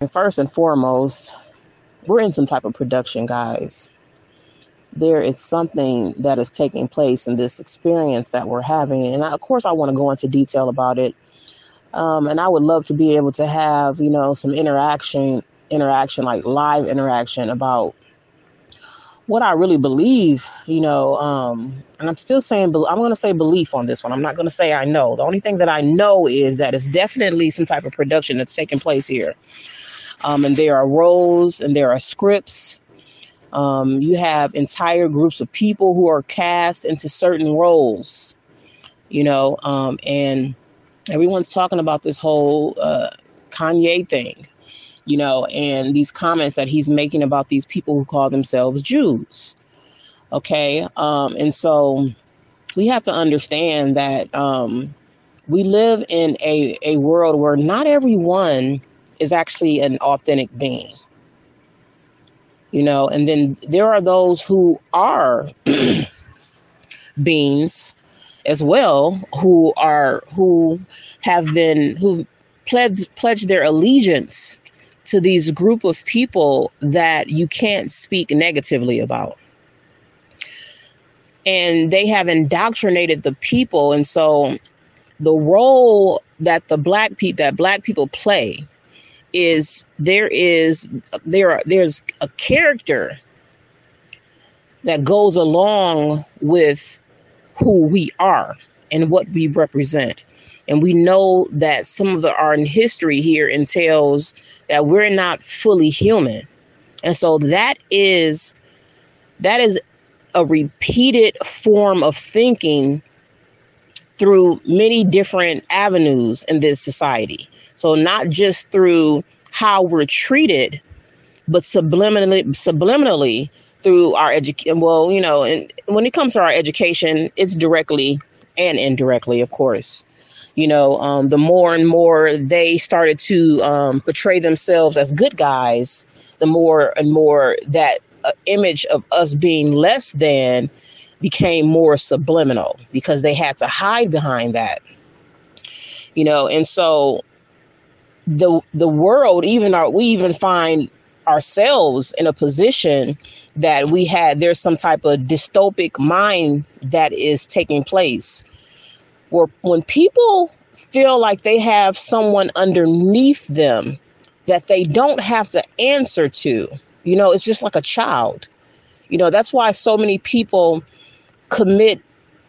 And first and foremost, we're in some type of production, guys. There is something that is taking place in this experience that we're having. And of course, I want to go into detail about it. Um, and I would love to be able to have, you know, some interaction, interaction, like live interaction about what I really believe, you know, um, and I'm still saying, I'm going to say belief on this one. I'm not going to say I know. The only thing that I know is that it's definitely some type of production that's taking place here. Um, and there are roles and there are scripts. Um, you have entire groups of people who are cast into certain roles, you know, um, and everyone's talking about this whole uh, Kanye thing you know, and these comments that he's making about these people who call themselves Jews. Okay. Um, and so we have to understand that um, we live in a, a world where not everyone is actually an authentic being. You know, and then there are those who are beings as well who are who have been who pledged pledged their allegiance to these group of people that you can't speak negatively about. And they have indoctrinated the people. And so the role that the black people that black people play is there is there are, there's a character that goes along with who we are and what we represent. And we know that some of the, our history here entails that we're not fully human. And so that is that is a repeated form of thinking through many different avenues in this society. So not just through how we're treated, but subliminally subliminally through our education. Well, you know, and when it comes to our education, it's directly and indirectly, of course you know, um, the more and more they started to um, portray themselves as good guys, the more and more that uh, image of us being less than became more subliminal because they had to hide behind that. You know, and so the the world, even our we even find ourselves in a position that we had there's some type of dystopic mind that is taking place where when people feel like they have someone underneath them that they don't have to answer to, you know, it's just like a child. You know, that's why so many people commit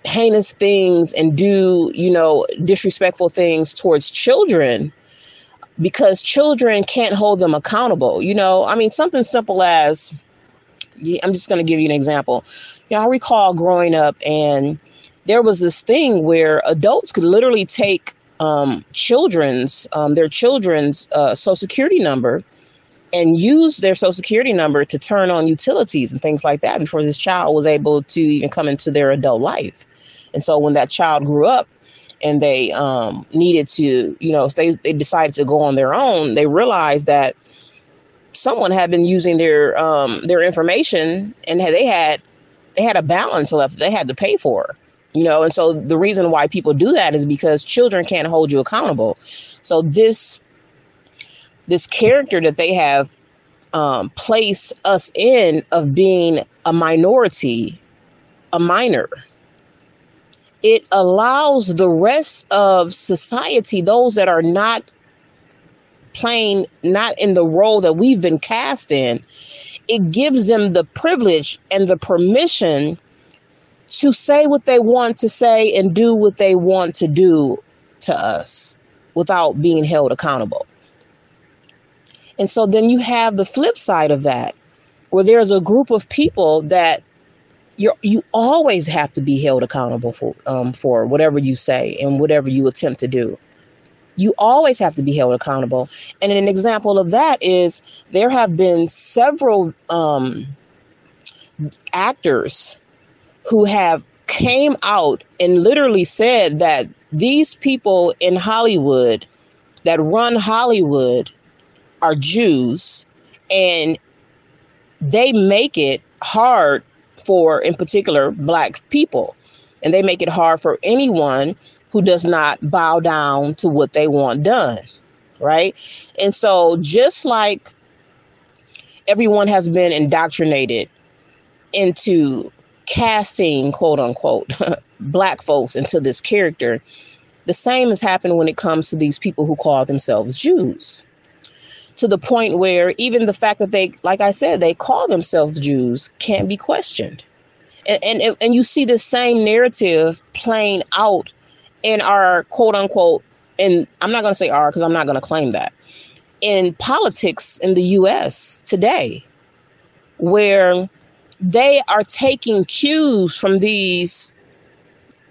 heinous things and do, you know, disrespectful things towards children because children can't hold them accountable. You know, I mean, something simple as I'm just going to give you an example. You know, I recall growing up and there was this thing where adults could literally take um, children's um, their children's uh, social security number and use their social security number to turn on utilities and things like that before this child was able to even come into their adult life. And so when that child grew up and they um, needed to, you know, they, they decided to go on their own, they realized that someone had been using their um, their information and they had they had a balance left they had to pay for you know? And so the reason why people do that is because children can't hold you accountable. So this this character that they have um, placed us in of being a minority a minor it allows the rest of society those that are not playing not in the role that we've been cast in it gives them the privilege and the permission to say what they want to say and do what they want to do to us without being held accountable. And so then you have the flip side of that, where there's a group of people that you you always have to be held accountable for um, for whatever you say and whatever you attempt to do. You always have to be held accountable. And an example of that is there have been several um, actors who have came out and literally said that these people in Hollywood that run Hollywood are Jews and they make it hard for, in particular, black people. And they make it hard for anyone who does not bow down to what they want done. right? And so, just like everyone has been indoctrinated into casting, quote unquote, black folks into this character, the same has happened when it comes to these people who call themselves Jews. To the point where even the fact that they, like I said, they call themselves Jews can't be questioned. And, and, and you see the same narrative playing out in our quote unquote, and I'm not going to say our because I'm not going to claim that, in politics in the US today, where they are taking cues from these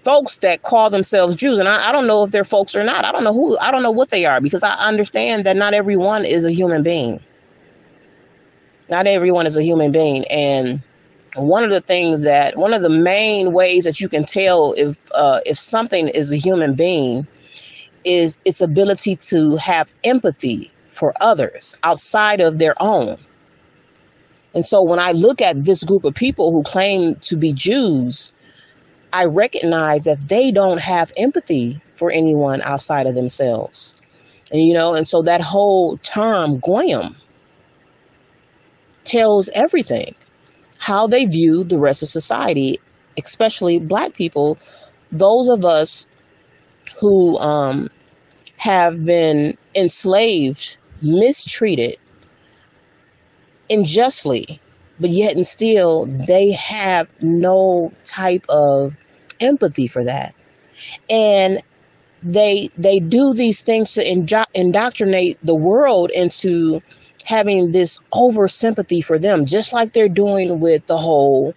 folks that call themselves Jews. And I, I, don't know if they're folks or not. I don't know who, I don't know what they are because I understand that not everyone is a human being. Not everyone is a human being. And one of the things that, one of the main ways that you can tell if, uh, if something is a human being is its ability to have empathy for others outside of their own. And so when I look at this group of people who claim to be Jews, I recognize that they don't have empathy for anyone outside of themselves. And, you know, and so that whole term, goyim, tells everything how they view the rest of society, especially black people, those of us who um, have been enslaved, mistreated, unjustly but yet and still mm-hmm. they have no type of empathy for that and they they do these things to indo- indoctrinate the world into having this over sympathy for them just like they're doing with the whole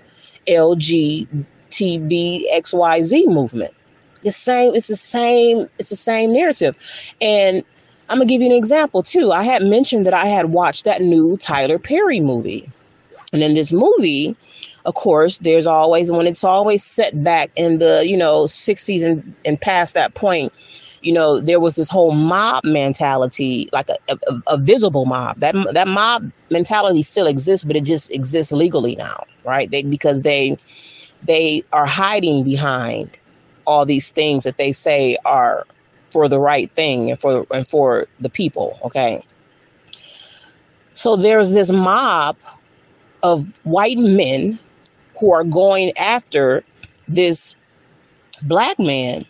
LGBTXYZ movement the same it's the same it's the same narrative and I'm gonna give you an example too. I had mentioned that I had watched that new Tyler Perry movie. And in this movie, of course, there's always when it's always set back in the, you know, 60s and, and past that point, you know, there was this whole mob mentality, like a, a, a, visible mob. That that mob mentality still exists, but it just exists legally now, right? They because they they are hiding behind all these things that they say are for the right thing and for and for the people, okay? So there's this mob of white men who are going after this black man,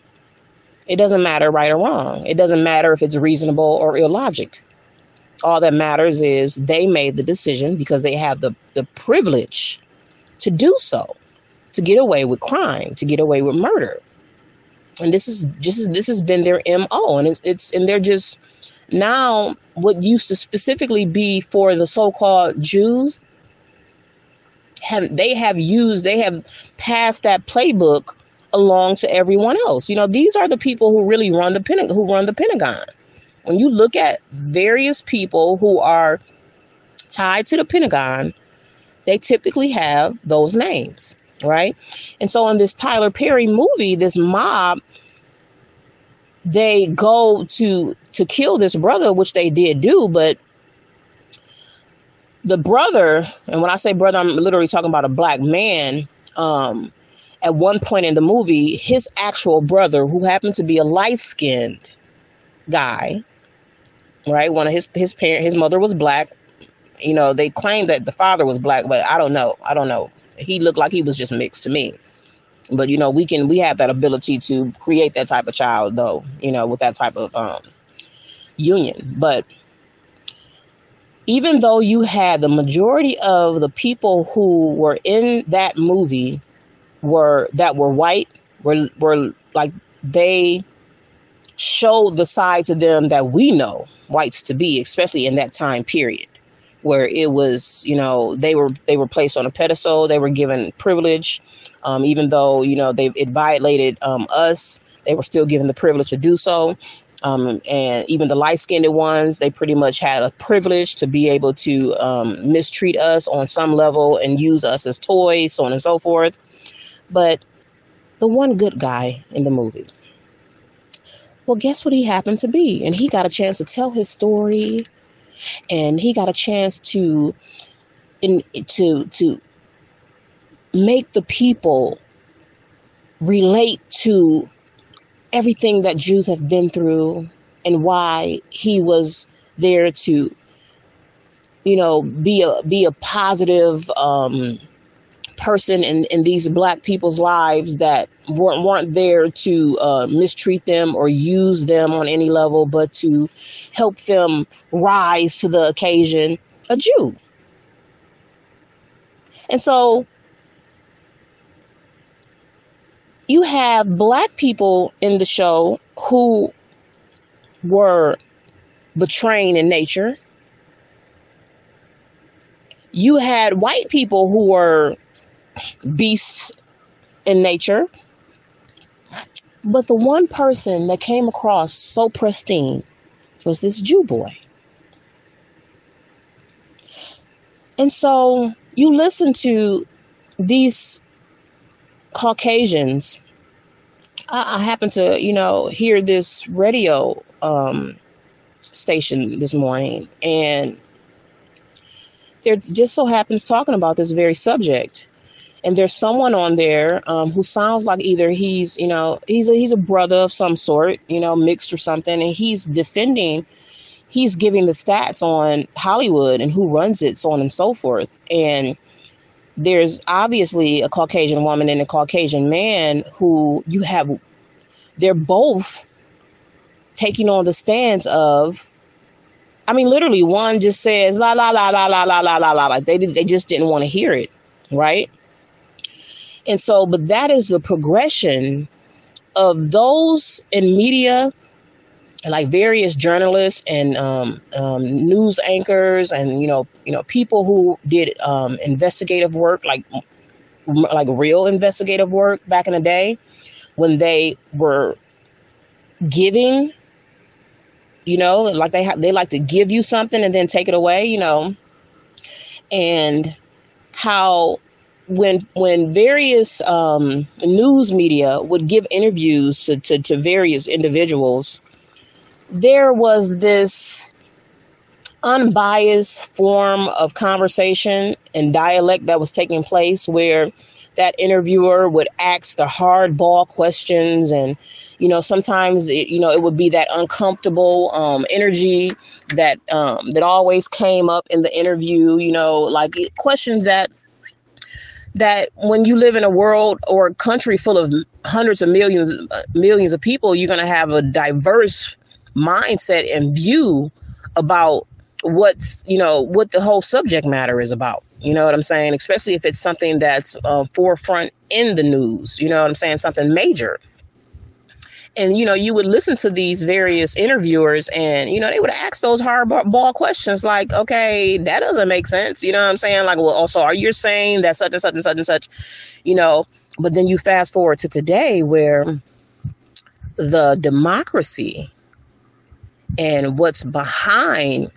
it doesn't matter right or wrong. It doesn't matter if it's reasonable or illogic. All that matters is they made the decision because they have the, the privilege to do so, to get away with crime, to get away with murder. And this is just this has been their MO. And it's it's and they're just now what used to specifically be for the so-called Jews, have they have used they have passed that playbook along to everyone else. You know, these are the people who really run the Pentagon who run the Pentagon. When you look at various people who are tied to the Pentagon, they typically have those names, right? And so in this Tyler Perry movie, this mob they go to to kill this brother, which they did do, but the brother, and when I say brother, I'm literally talking about a black man. Um, at one point in the movie, his actual brother, who happened to be a light skinned guy, right? One of his his parent, his mother was black. You know, they claimed that the father was black, but I don't know. I don't know. He looked like he was just mixed to me. But you know, we can we have that ability to create that type of child, though. You know, with that type of um, union, but even though you had the majority of the people who were in that movie were that were white were were like they showed the side to them that we know whites to be especially in that time period where it was you know they were they were placed on a pedestal they were given privilege um, even though you know they it violated um, us they were still given the privilege to do so um, and even the light skinned ones, they pretty much had a privilege to be able to um, mistreat us on some level and use us as toys, so on and so forth. But the one good guy in the movie, well, guess what he happened to be? And he got a chance to tell his story, and he got a chance to, in to to make the people relate to everything that Jews have been through, and why he was there to you know be a be a positive um person in, in these black people's lives that weren't, weren't there to uh, mistreat them or use them on any level, but to help them rise to the occasion, a Jew. And so you have black people in the show who were betraying in nature. You had white people who were beasts in nature. But the one person that came across so pristine was this Jew boy. And so you listen to these Caucasians. I, I happen to, you know, hear this radio um, station this morning, and there just so happens talking about this very subject and there's someone on there um, who sounds like either he's you know he's a, he's a brother of some sort you know mixed or something and he's defending he's giving the stats on hollywood and who runs it so on and so forth and there's obviously a caucasian woman and a caucasian man who you have they're both taking on the stance of i mean literally one just says la la la la la la la la la they, they just didn't want to hear it right? And so, but that is the progression of those in media, like various journalists and um, um, news anchors, and you know, you know, people who did um, investigative work, like like real investigative work back in the day, when they were giving, you know, like they have they like to give you something and then take it away, you know, and how when when various um, news media would give interviews to, to, to various individuals, there was this unbiased form of conversation and dialect that was taking place where that interviewer would ask the hardball questions and you know sometimes it, you know it would be that uncomfortable um, energy that um, that always came up in the interview you know like questions that that when you live in a world or a country full of hundreds of millions millions of people you're going to have a diverse mindset and view about what's you know what the whole subject matter is about. You know what i'm saying? Especially if it's something that's uh, forefront in the news. You know what i'm saying? Something major. And you know you would listen to these various interviewers and you know they would ask those hardball questions like okay that doesn't make sense. You know what i'm saying? Like well also are you saying that such and such and such and such? You know? But then you fast forward to today where the democracy and what's behind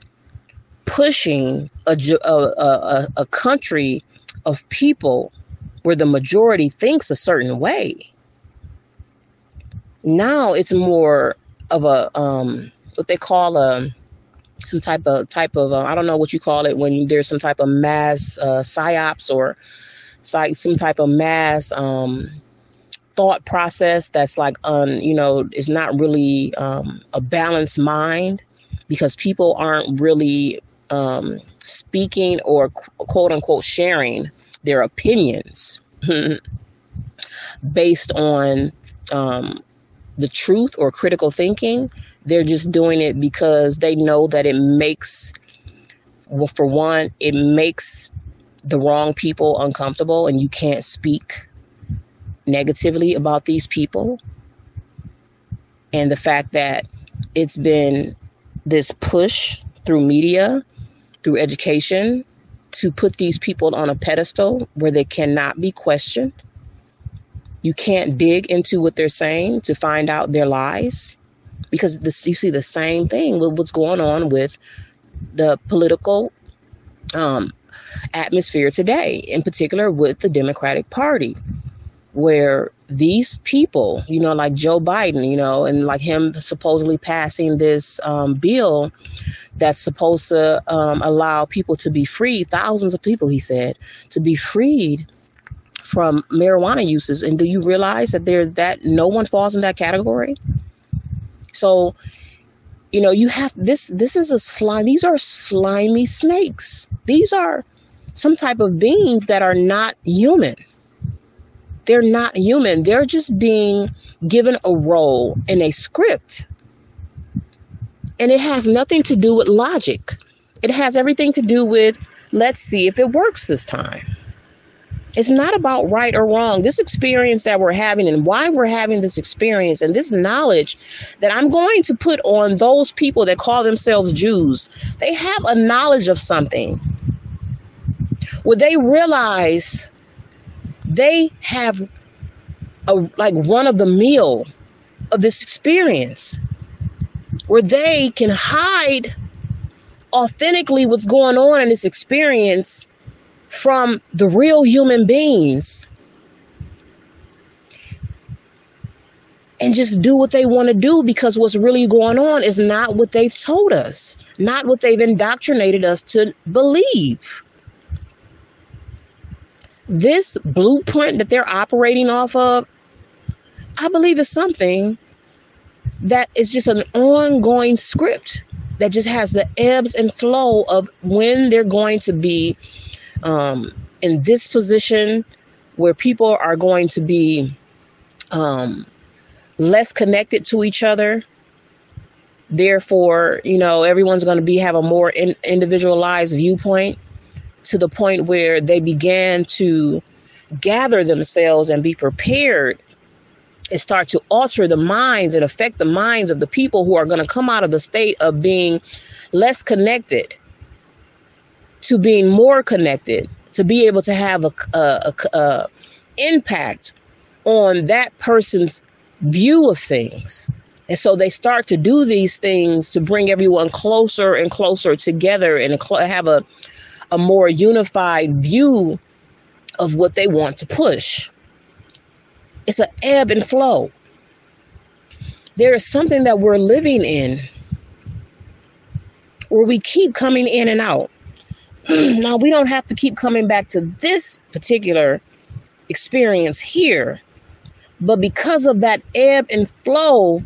pushing a, a, a, a country of people where the majority thinks a certain way. Now it's more of a um what they call a some type of type of uh, I don't know what you call it when there's some type of mass uh, psyops or some type of mass um, thought process that's like un you know is not really um, a balanced mind because people aren't really um, speaking or quote unquote sharing their opinions based on um, the truth or critical thinking. They're just doing it because they know that it makes, well, for one, it makes the wrong people uncomfortable and you can't speak negatively about these people. And the fact that it's been this push through media, through education, to put these people on a pedestal where they cannot be questioned you can't dig into what they're saying to find out their lies because this, you see the same thing with what's going on with the political um, atmosphere today, in particular with the Democratic Party, where these people, you know, like Joe Biden, you know, and like him supposedly passing this um, bill that's supposed to um, allow people to be free, thousands of people, he said, to be freed from marijuana uses. And do you realize that there's that no one falls in that category? So you know, you have this this is a slime these are slimy snakes. These are some type of beings that are not human. They're not human. They're just being given a role in a script. And it has nothing to do with logic. It has everything to do with let's see if it works this time. It's not about right or wrong. This experience that we're having and why we're having this experience and this knowledge that I'm going to put on those people that call themselves Jews, they have a knowledge of something. Would they realize they have a like run of the meal of this experience where they can hide authentically what's going on in this experience from the real human beings and just do what they want to do because what's really going on is not what they've told us, not what they've indoctrinated us to believe. This blueprint that they're operating off of, I believe is something that is just an ongoing script that just has the ebbs and flow of when they're going to be um, in this position where people are going to be um, less connected to each other. Therefore, you know, everyone's going to be have a more in, individualized viewpoint to the point where they began to gather themselves and be prepared and start to alter the minds and affect the minds of the people who are going to come out of the state of being less connected to being more connected, to be able to have a, a, a, a impact on that person's view of things. And so they start to do these things to bring everyone closer and closer together and have a, a more unified view of what they want to push. It's an ebb and flow. There is something that we're living in where we keep coming in and out. now, we don't have to keep coming back to this particular experience here, but because of that ebb and flow,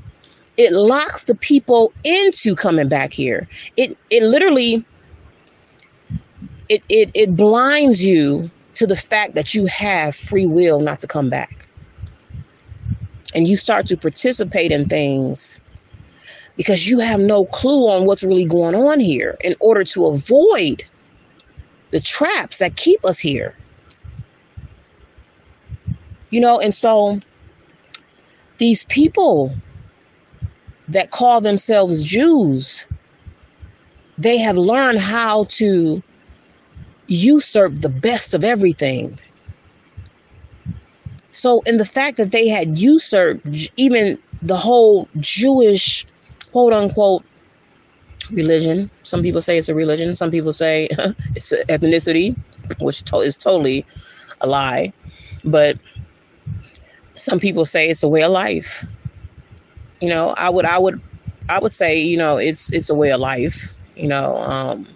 it locks the people into coming back here. It it literally it it it blinds you to the fact that you have free will not to come back. And you start to participate in things because you have no clue on what's really going on here in order to avoid the traps that keep us here. You know, and so these people that call themselves Jews, they have learned how to usurp the best of everything. So, in the fact that they had usurped even the whole Jewish quote unquote religion. Some people say it's a religion. Some people say it's ethnicity, which to- is totally a lie. But some people say it's a way of life. You know, I would, I would, I would say, you know, it's it's a way of life. You know, um,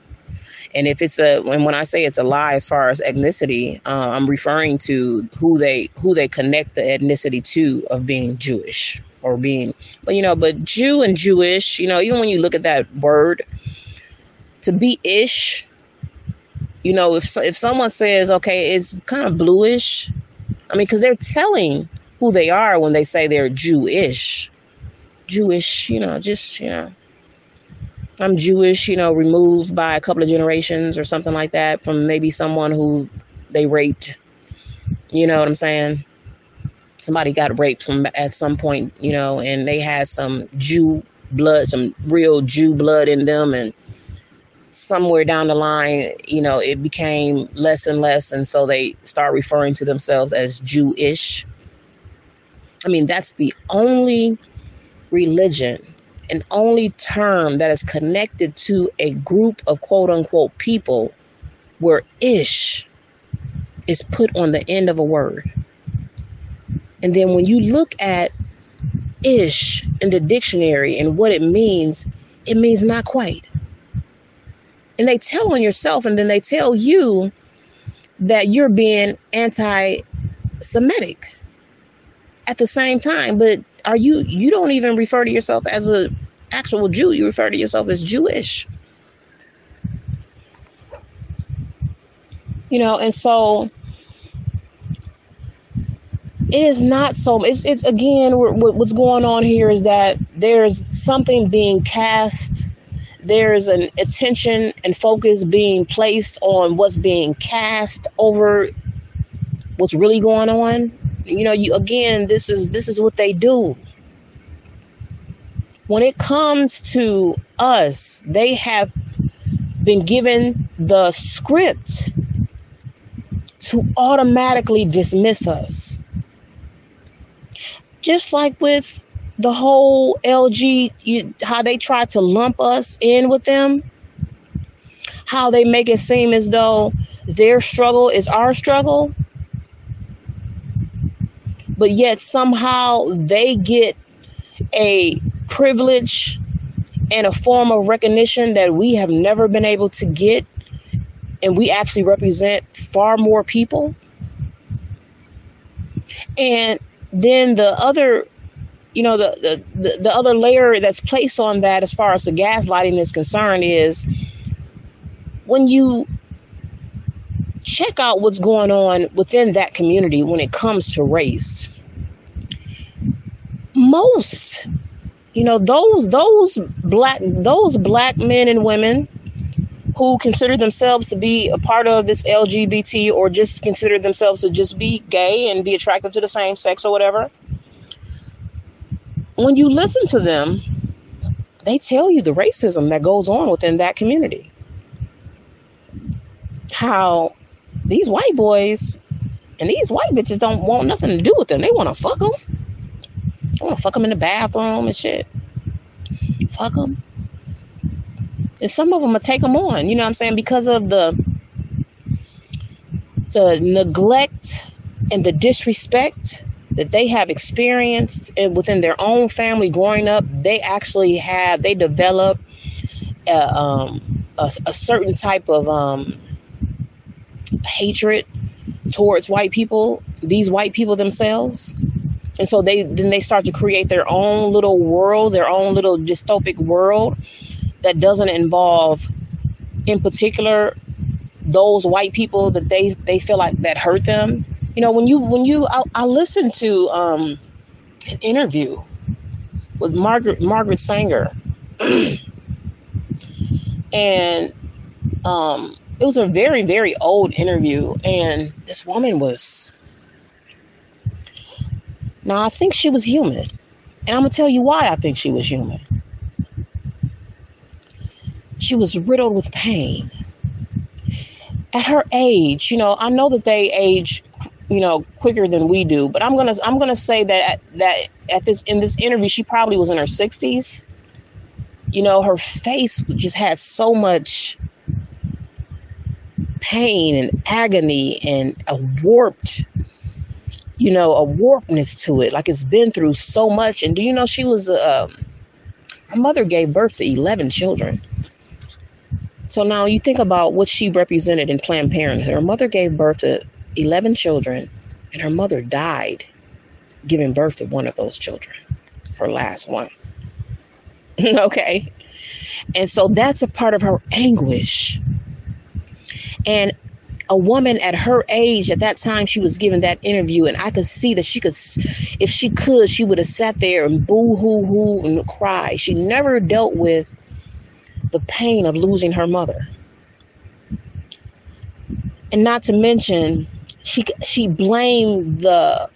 and if it's a, and when I say it's a lie as far as ethnicity, uh, I'm referring to who they who they connect the ethnicity to of being Jewish or being, but you know, but Jew and Jewish, you know, even when you look at that word, to be ish, you know, if if someone says, okay, it's kind of bluish, I mean, because they're telling who they are when they say they're Jewish, Jewish, you know, just you know. I'm Jewish, you know, removed by a couple of generations or something like that from maybe someone who they raped. You know what I'm saying? somebody got raped from at some point, you know, and they had some Jew blood, some real Jew blood in them, and somewhere down the line, you know, it became less and less, and so they start referring to themselves as Jewish. I mean, that's the only religion and only term that is connected to a group of quote unquote people where ish is put on the end of a word. And then when you look at ish in the dictionary and what it means, it means not quite. And they tell on yourself and then they tell you that you're being anti Semitic at the same time. But are you, you don't even refer to yourself as a actual Jew. You refer to yourself as Jewish. You know, and so it is not so it's it's again what's going on here is that there's something being cast there's an attention and focus being placed on what's being cast over what's really going on you know you again this is this is what they do. When it comes to us they have been given the script to automatically dismiss us. Just like with the whole LG, you, how they try to lump us in with them, how they make it seem as though their struggle is our struggle, but yet somehow they get a privilege and a form of recognition that we have never been able to get, and we actually represent far more people. And then the other you know the, the the other layer that's placed on that as far as the gaslighting is concerned is when you check out what's going on within that community when it comes to race most you know those those black those black men and women who consider themselves to be a part of this LGBT or just consider themselves to just be gay and be attracted to the same sex or whatever, when you listen to them, they tell you the racism that goes on within that community. How these white boys and these white bitches don't want nothing to do with them. They want to fuck them. They want to fuck them in the bathroom and shit. Fuck them and some of them will take them on you know what i'm saying because of the the neglect and the disrespect that they have experienced within their own family growing up they actually have they develop a, um, a, a certain type of um, hatred towards white people these white people themselves and so they then they start to create their own little world their own little dystopic world that doesn't involve, in particular, those white people that they they feel like that hurt them. You know, when you when you I, I listened to um, an interview with Margaret Margaret Sanger, and um, it was a very very old interview, and this woman was. Now I think she was human, and I'm gonna tell you why I think she was human. She was riddled with pain. At her age, you know, I know that they age, you know, quicker than we do, but I'm gonna I'm gonna say that that at this in this interview, she probably was in her 60s. You know, her face just had so much pain and agony and a warped you know, a warpness to it. Like it's been through so much. And do you know she was, um, her mother gave birth to 11 children. So now you think about what she represented in Planned Parenthood. Her mother gave birth to 11 children, and her mother died giving birth to one of those children, her last one. okay. And so that's a part of her anguish. And a woman at her age at that time she was given that interview and i could see that she could if she could she would have sat there and boo hoo hoo and cry she never dealt with the pain of losing her mother. And not to mention, she she blamed the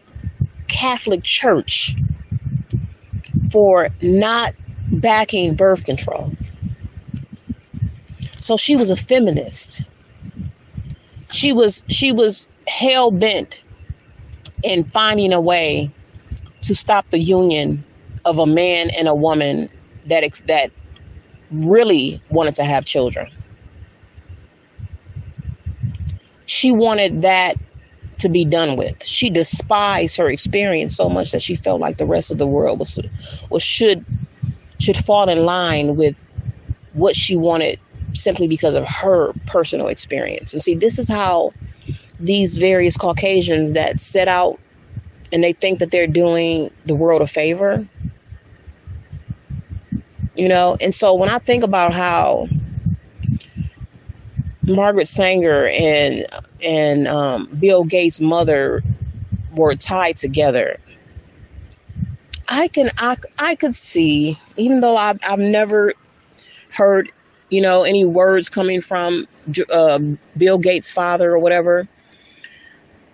Catholic Church for not backing birth control. So she was a feminist. She was she was hell bent in finding a way to stop the union of a man and a woman that that really wanted to have children. She wanted that to be done with. She despised her experience so much that she felt like the rest of the world was was should should fall in line with what she wanted simply because of her personal experience. And see, this is how these various Caucasians that set out and they think that they're doing the world a favor You know, and so when I think about how Margaret Sanger and and um, Bill Gates' mother were tied together. I can I, I could see, even though I've I've never heard, you know, any words coming from uh, Bill Gates' father or whatever.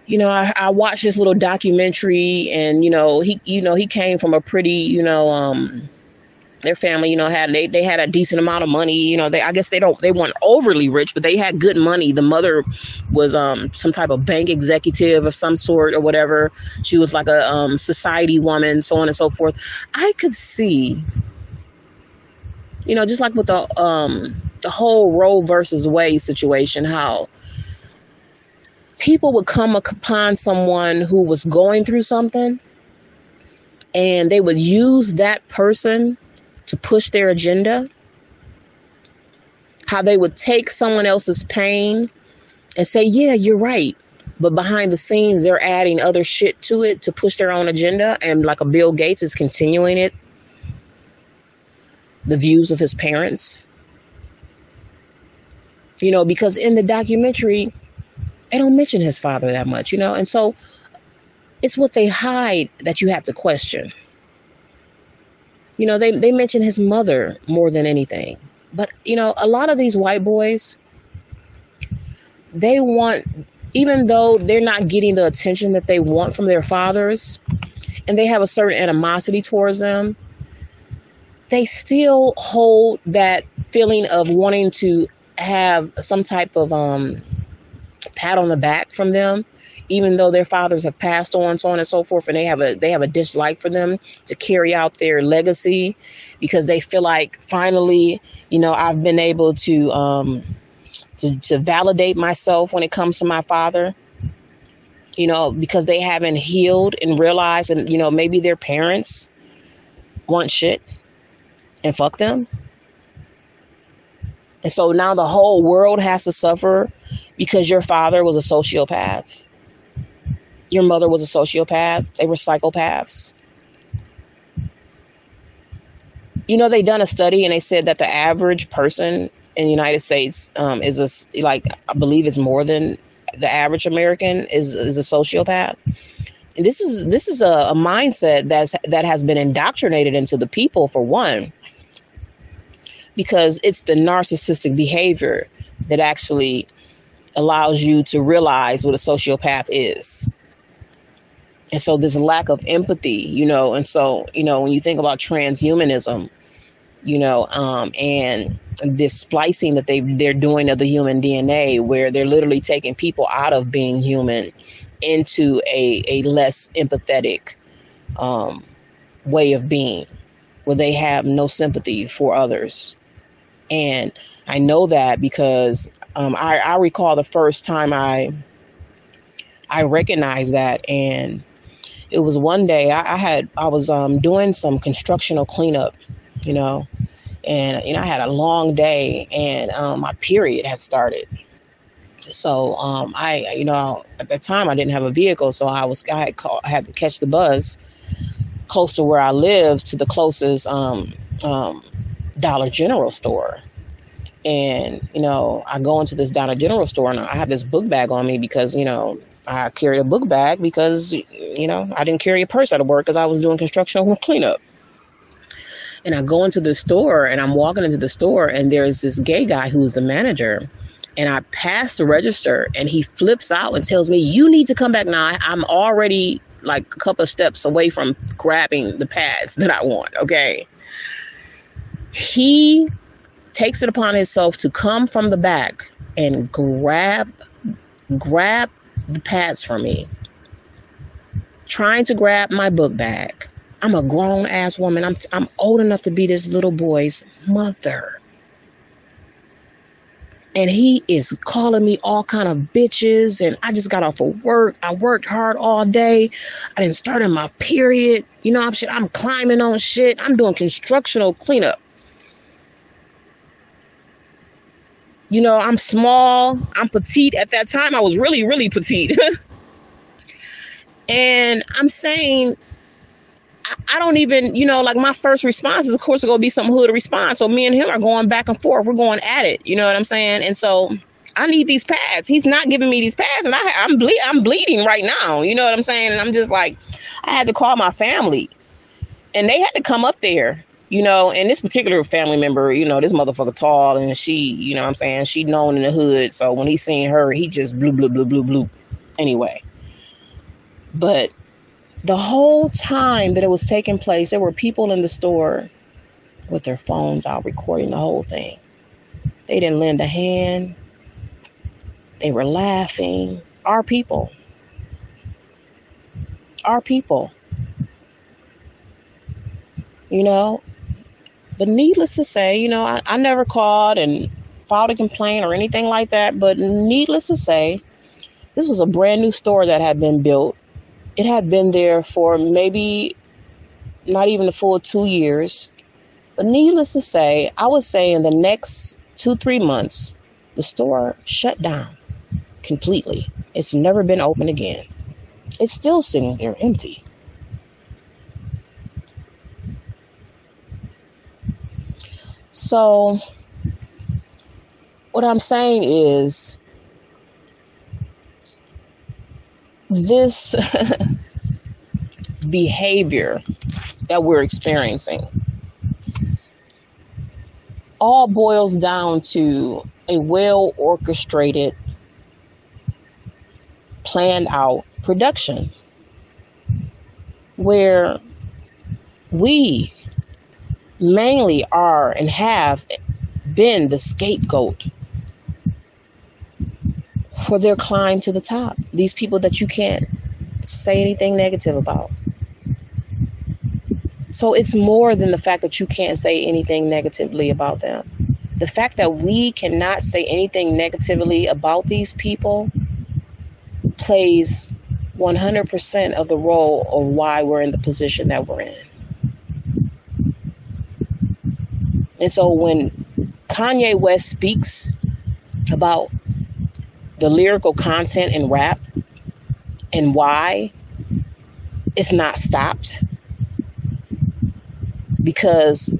You know, I, I watched this little documentary, and you know, he you know he came from a pretty you know um their family, you know, had they, they had a decent amount of money. You know, they I guess they don't they weren't overly rich, but they had good money. The mother was um some type of bank executive of some sort or whatever. She was like a um society woman, so on and so forth. I could see, you know, just like with the um the whole Roe versus Wade situation, how people would come upon someone who was going through something and they would use that person to push their agenda, how they would take someone else's pain and say, yeah, you're right. But behind the scenes, they're adding other shit to it to push their own agenda. And like a Bill Gates is continuing it, the views of his parents. You know, because in the documentary, they don't mention his father that much, you know? And so it's what they hide that you have to question. You know, they, they mention his mother more than anything. But, you know, a lot of these white boys, they want, even though they're not getting the attention that they want from their fathers, and they have a certain animosity towards them, they still hold that feeling of wanting to have some type of um, pat on the back from them even though their fathers have passed on, so on and so forth, and they have a they have a dislike for them to carry out their legacy because they feel like finally, you know, I've been able to um to, to validate myself when it comes to my father. You know, because they haven't healed and realized and you know, maybe their parents weren't shit and fuck them. And so now the whole world has to suffer because your father was a sociopath your mother was a sociopath, they were psychopaths. You know, they done a study and they said that the average person in the United States um, is a like I believe it's more than the average American is is a sociopath. And this is this is a, a mindset that's that has been indoctrinated into the people for one, because it's the narcissistic behavior that actually allows you to realize what a sociopath is. And so there's a lack of empathy you know and so you know when you think about transhumanism you know um, and this splicing that they they're doing of the human dna where they're literally taking people out of being human into a, a less empathetic um, way of being where they have no sympathy for others and i know that because um, I, I recall the first time i i recognized that and it was one day I, I had I was um, doing some constructional cleanup, you know, and you know I had a long day and um, my period had started. So um, I, you know, at the time I didn't have a vehicle, so I was I had, call, I had to catch the bus close to where I lived to the closest um, um, Dollar General store. And you know, I go into this Dollar General store and I have this book bag on me because you know I carried a book bag because, you know, I didn't carry a purse out of work because I was doing construction cleanup. And I go into the store and I'm walking into the store and there's this gay guy who's the manager. And I pass the register and he flips out and tells me, You need to come back now. I'm already like a couple steps away from grabbing the pads that I want. Okay. He takes it upon himself to come from the back and grab grab the pads from me, trying to grab my book bag. I'm a grown ass woman. I'm I'm old enough to be this little boy's mother. And he is calling me all kind of bitches and I just got off of work. I worked hard all day. I didn't start in my period. You know, I'm shit. I'm climbing on shit. I'm doing constructional cleanup. You know, I'm small, I'm petite. At that time, I was really, really petite. and I'm saying, I don't even, you know, like my first response is, of course, it's going to be some hood response. So me and him are going back and forth. We're going at it. You know what I'm saying? And so I need these pads. He's not giving me these pads, and I, I'm ble- I'm bleeding right now. You know what I'm saying? And I'm just like, I had to call my family, and they had to come up there. You know, and this particular family member, you know, this motherfucker tall, and she, you know, I'm saying she known in the hood. So when he seen her, he just blue, blue, blue, blue, blue. Anyway, but the whole time that it was taking place, there were people in the store with their phones out recording the whole thing. They didn't lend a hand. They were laughing. Our people. Our people. You know? But needless to say, you know, I, I never called and filed a complaint or anything like that. But needless to say, this was a brand new store that had been built it had been there for maybe not even a full two years. But needless to say, I would say in the next two, three months, the store shut down completely. It's never been open again. It's still sitting there empty. So, what I'm saying is, this behavior that we're experiencing all boils down to a well orchestrated, planned out production where we mainly are and have been the scapegoat for their climb to the top. These people that you can't say anything negative about. So it's more than the fact that you can't say anything negatively about them. The fact that we cannot say anything negatively about these people plays 100% of the role of why we're in the position that we're in. And so when Kanye West speaks about the lyrical content in rap and why it's not stopped because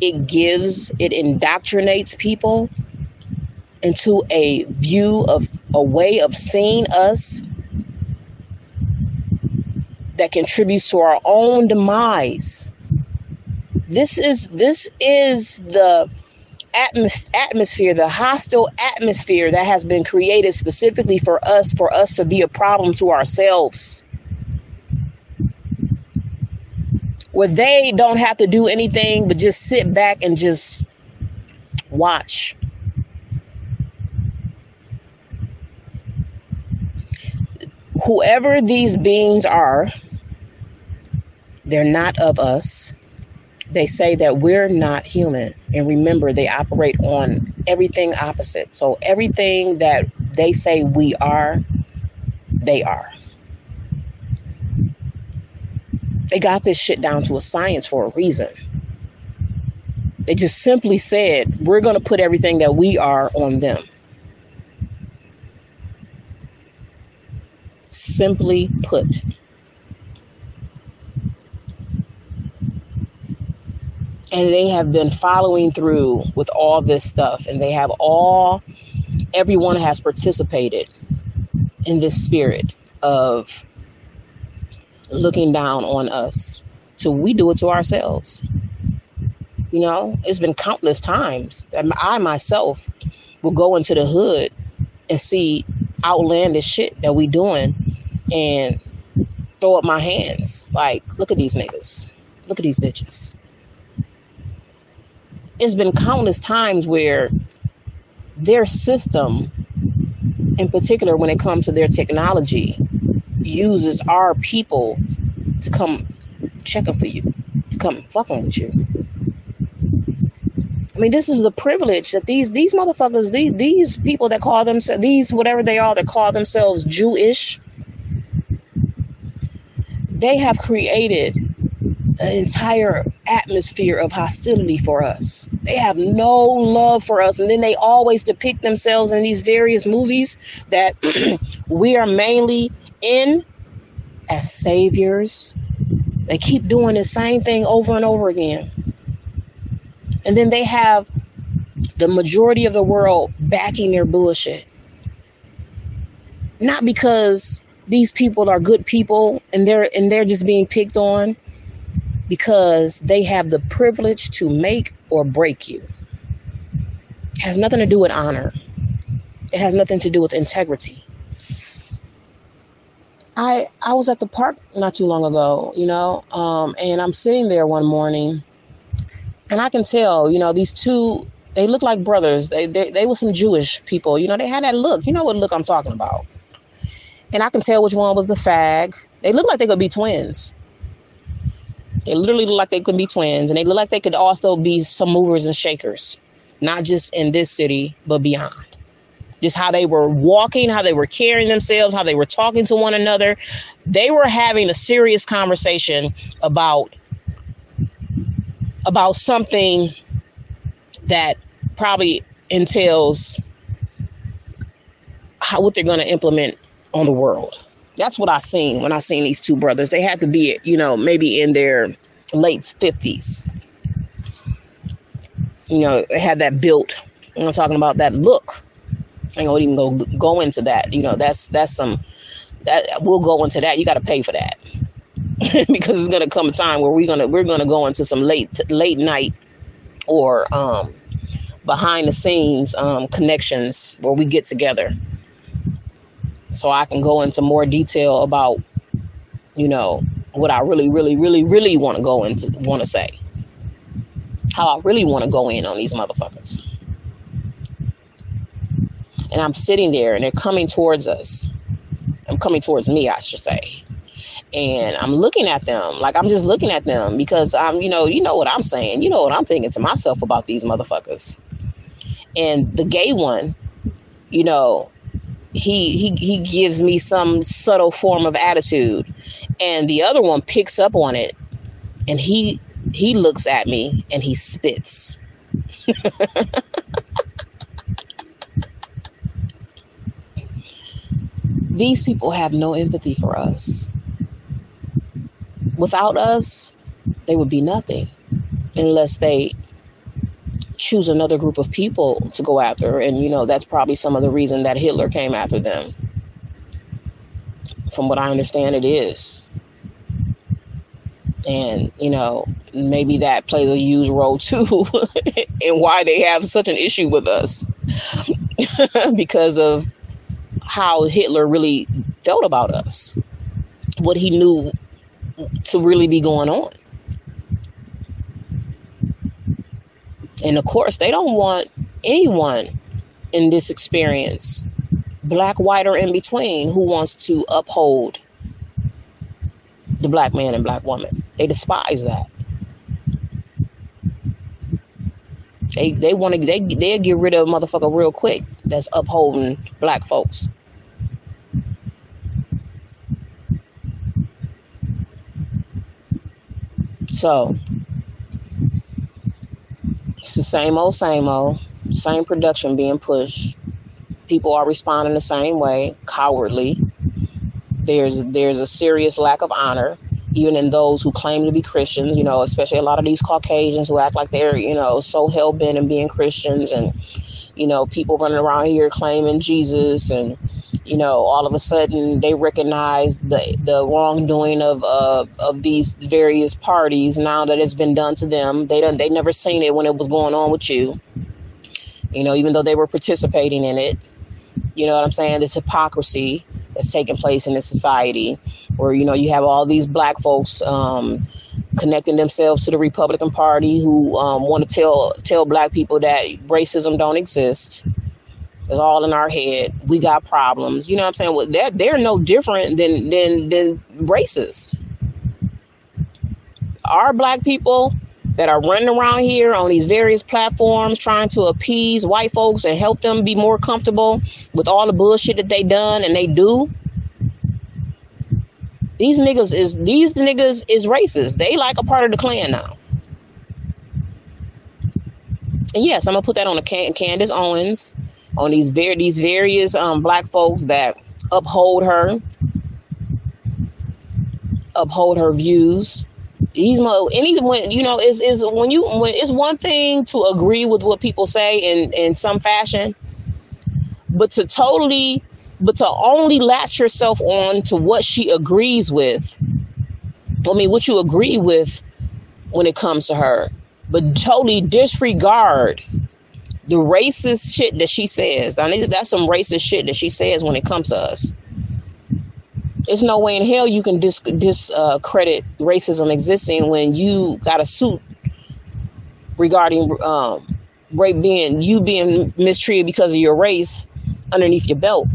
it gives it indoctrinates people into a view of a way of seeing us that contributes to our own demise this is this is the atmos- atmosphere, the hostile atmosphere that has been created specifically for us, for us to be a problem to ourselves. Where they don't have to do anything but just sit back and just watch. Whoever these beings are, they're not of us they say that we're not human. And remember, they operate on everything opposite. So everything that they say we are, they are. They got this shit down to a science for a reason. They just simply said, we're going to put everything that we are on them. Simply put. And they have been following through with all this stuff. And they have all everyone has participated in this spirit of looking down on us so we do it to ourselves. You know it's been countless times that i myself will go into the hood and see outlandish shit that we doing and throw up my hands. Like look at these niggas. Look at these bitches it's been countless times where their system, in particular when it comes to their technology, uses our people to come checking for you, to come fucking with you. I mean, this is the privilege that these these motherfuckers, these these people that call themselves these whatever they are that call themselves Jewish, they have created an entire atmosphere of hostility for us. They have no love for us. And then they always depict themselves in these various movies that we are mainly in as saviors, They keep doing the same thing over and over again. And then they have the majority of the world backing their bullshit. Not because these people are good people and they're and they're just being picked on because they have the privilege to make or break you. It has nothing to do with honor. It has nothing to do with integrity. I I was at the park not too long ago, you know, um, and I'm sitting there one morning, and I can tell, you know, these two they look like brothers. They they they were some Jewish people, you know. They had that look. You know what look I'm talking about. And I can tell which one was the fag. They look like they could be twins. They literally look like they could be twins, and they look like they could also be some movers and shakers, not just in this city but beyond just how they were walking, how they were carrying themselves, how they were talking to one another. They were having a serious conversation about about something that probably entails how what they're going to implement on the world. That's what I seen when I seen these two brothers. They had to be, you know, maybe in their late 50s. You know, had that built. I'm talking about that look I ain't gonna even go go into that. You know, that's that's some that we'll go into that. You got to pay for that because it's gonna come a time where we're gonna we're gonna go into some late late night or um, behind the scenes um, connections where we get together, so I can go into more detail about you know what I really really really really want to go into want to say how I really want to go in on these motherfuckers and I'm sitting there and they're coming towards us. I'm coming towards me, I should say. And I'm looking at them like I'm just looking at them because I'm, you know, you know what I'm saying. You know what I'm thinking to myself about these motherfuckers. And the gay one, you know, he he he gives me some subtle form of attitude and the other one picks up on it and he he looks at me and he spits These people have no empathy for us. Without us, they would be nothing unless they choose another group of people to go after. And, you know, that's probably some of the reason that Hitler came after them. From what I understand, it is. And, you know, maybe that plays a huge role too in why they have such an issue with us because of how Hitler really felt about us, what he knew to really be going on. And of course, they don't want anyone in this experience, black, white, or in between, who wants to uphold the black man and black woman. They despise that. They they want to they they'll get rid of a motherfucker real quick that's upholding black folks. So it's the same old, same old, same production being pushed. People are responding the same way, cowardly. There's there's a serious lack of honor, even in those who claim to be Christians. You know, especially a lot of these Caucasians who act like they're you know so hell bent in being Christians, and you know people running around here claiming Jesus and you know, all of a sudden they recognize the the wrongdoing of uh, of these various parties now that it's been done to them. They don't they never seen it when it was going on with you. You know, even though they were participating in it. You know what I'm saying? This hypocrisy that's taking place in this society, where you know you have all these black folks um, connecting themselves to the Republican Party who um, want to tell tell black people that racism don't exist it's all in our head. We got problems. You know what I'm saying? Well, they're, they're no different than, than, than racist. Our black people that are running around here on these various platforms trying to appease white folks and help them be more comfortable with all the bullshit that they done and they do. These niggas is these niggas is racist. They like a part of the Klan now. And yes, I'm gonna put that on a Candace Owens on these ver- these various um, black folks that uphold her, uphold her views, He's mo any when you know is is when you when it's one thing to agree with what people say in in some fashion, but to totally but to only latch yourself on to what she agrees with. I mean, what you agree with when it comes to her, but totally disregard the racist shit that she says. I think that's some racist shit that she says when it comes to us. There's no way in hell you can discredit dis, uh, racism existing when you got a suit regarding um, rape being you being mistreated because of your race underneath your belt.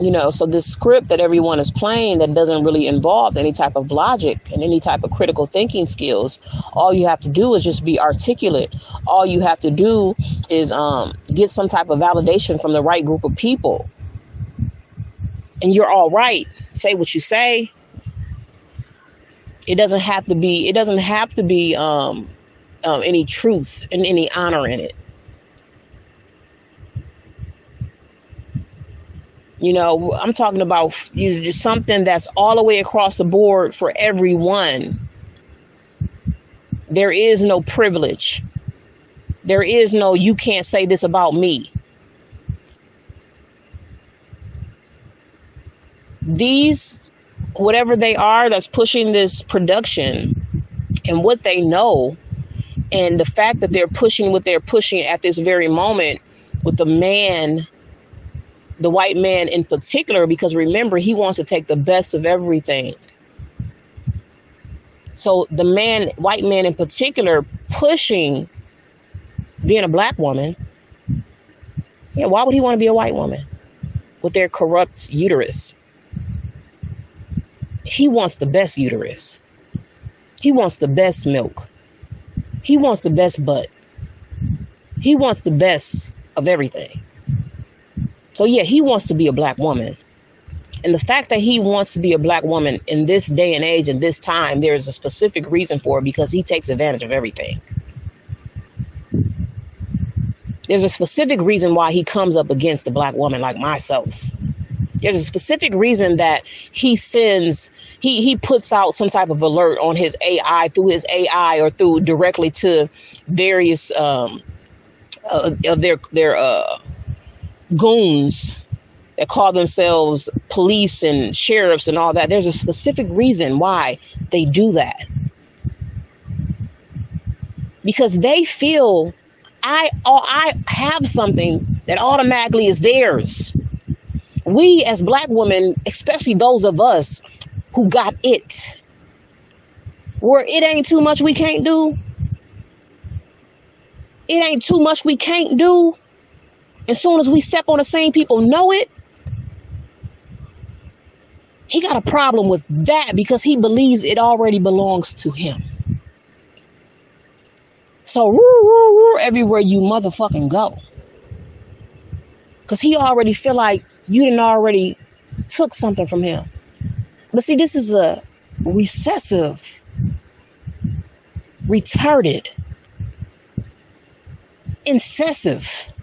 You know so this script that everyone is playing that doesn't really involve any type of logic and any type of critical thinking skills all you have to do is just be articulate. All you have to do is um, get some type of validation from the right group of people. And you're all right. Say what you say. It doesn't have to be it doesn't have to be um, um, any truth and any honor in it You know, I'm talking about you just something that's all the way across the board for everyone. There is no privilege. There is no you can't say this about me. These whatever they are that's pushing this production and what they know and the fact that they're pushing what they're pushing at this very moment with the man the white man in particular, because remember, he wants to take the best of everything. So the man, white man in particular, pushing being a black woman. Yeah, why would he want to be a white woman with their corrupt uterus? He wants the best uterus. He wants the best milk. He wants the best butt. He wants the best of everything. So, yeah, he wants to be a black woman. And the fact that he wants to be a black woman in this day and age and this time, there is a specific reason for it because he takes advantage of everything. There's a specific reason why he comes up against a black woman like myself. There's a specific reason that he sends, he he puts out some type of alert on his AI through his AI or through directly to various um, uh, of their their uh, goons that call themselves police and sheriffs and all that. There's a specific reason why they do that. Because they feel I oh, I have something that automatically is theirs. We as black women, especially those of us who got it, where it ain't too much we can't do. It ain't too much we can't do. As soon as we step on the same people know it, he got a problem with that because he believes it already belongs to him. So, woo, woo, woo, everywhere you motherfucking go. Because he already feel like you didn't already took something from him. But see, this is a recessive, retarded, incessive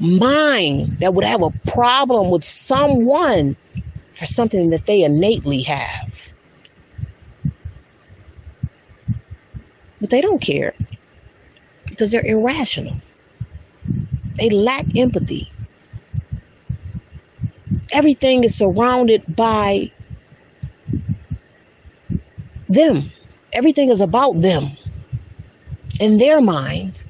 mind that would have a problem with someone for something that they innately have. But they don't care because they're irrational. They lack empathy. Everything is surrounded by them. Everything is about them in their mind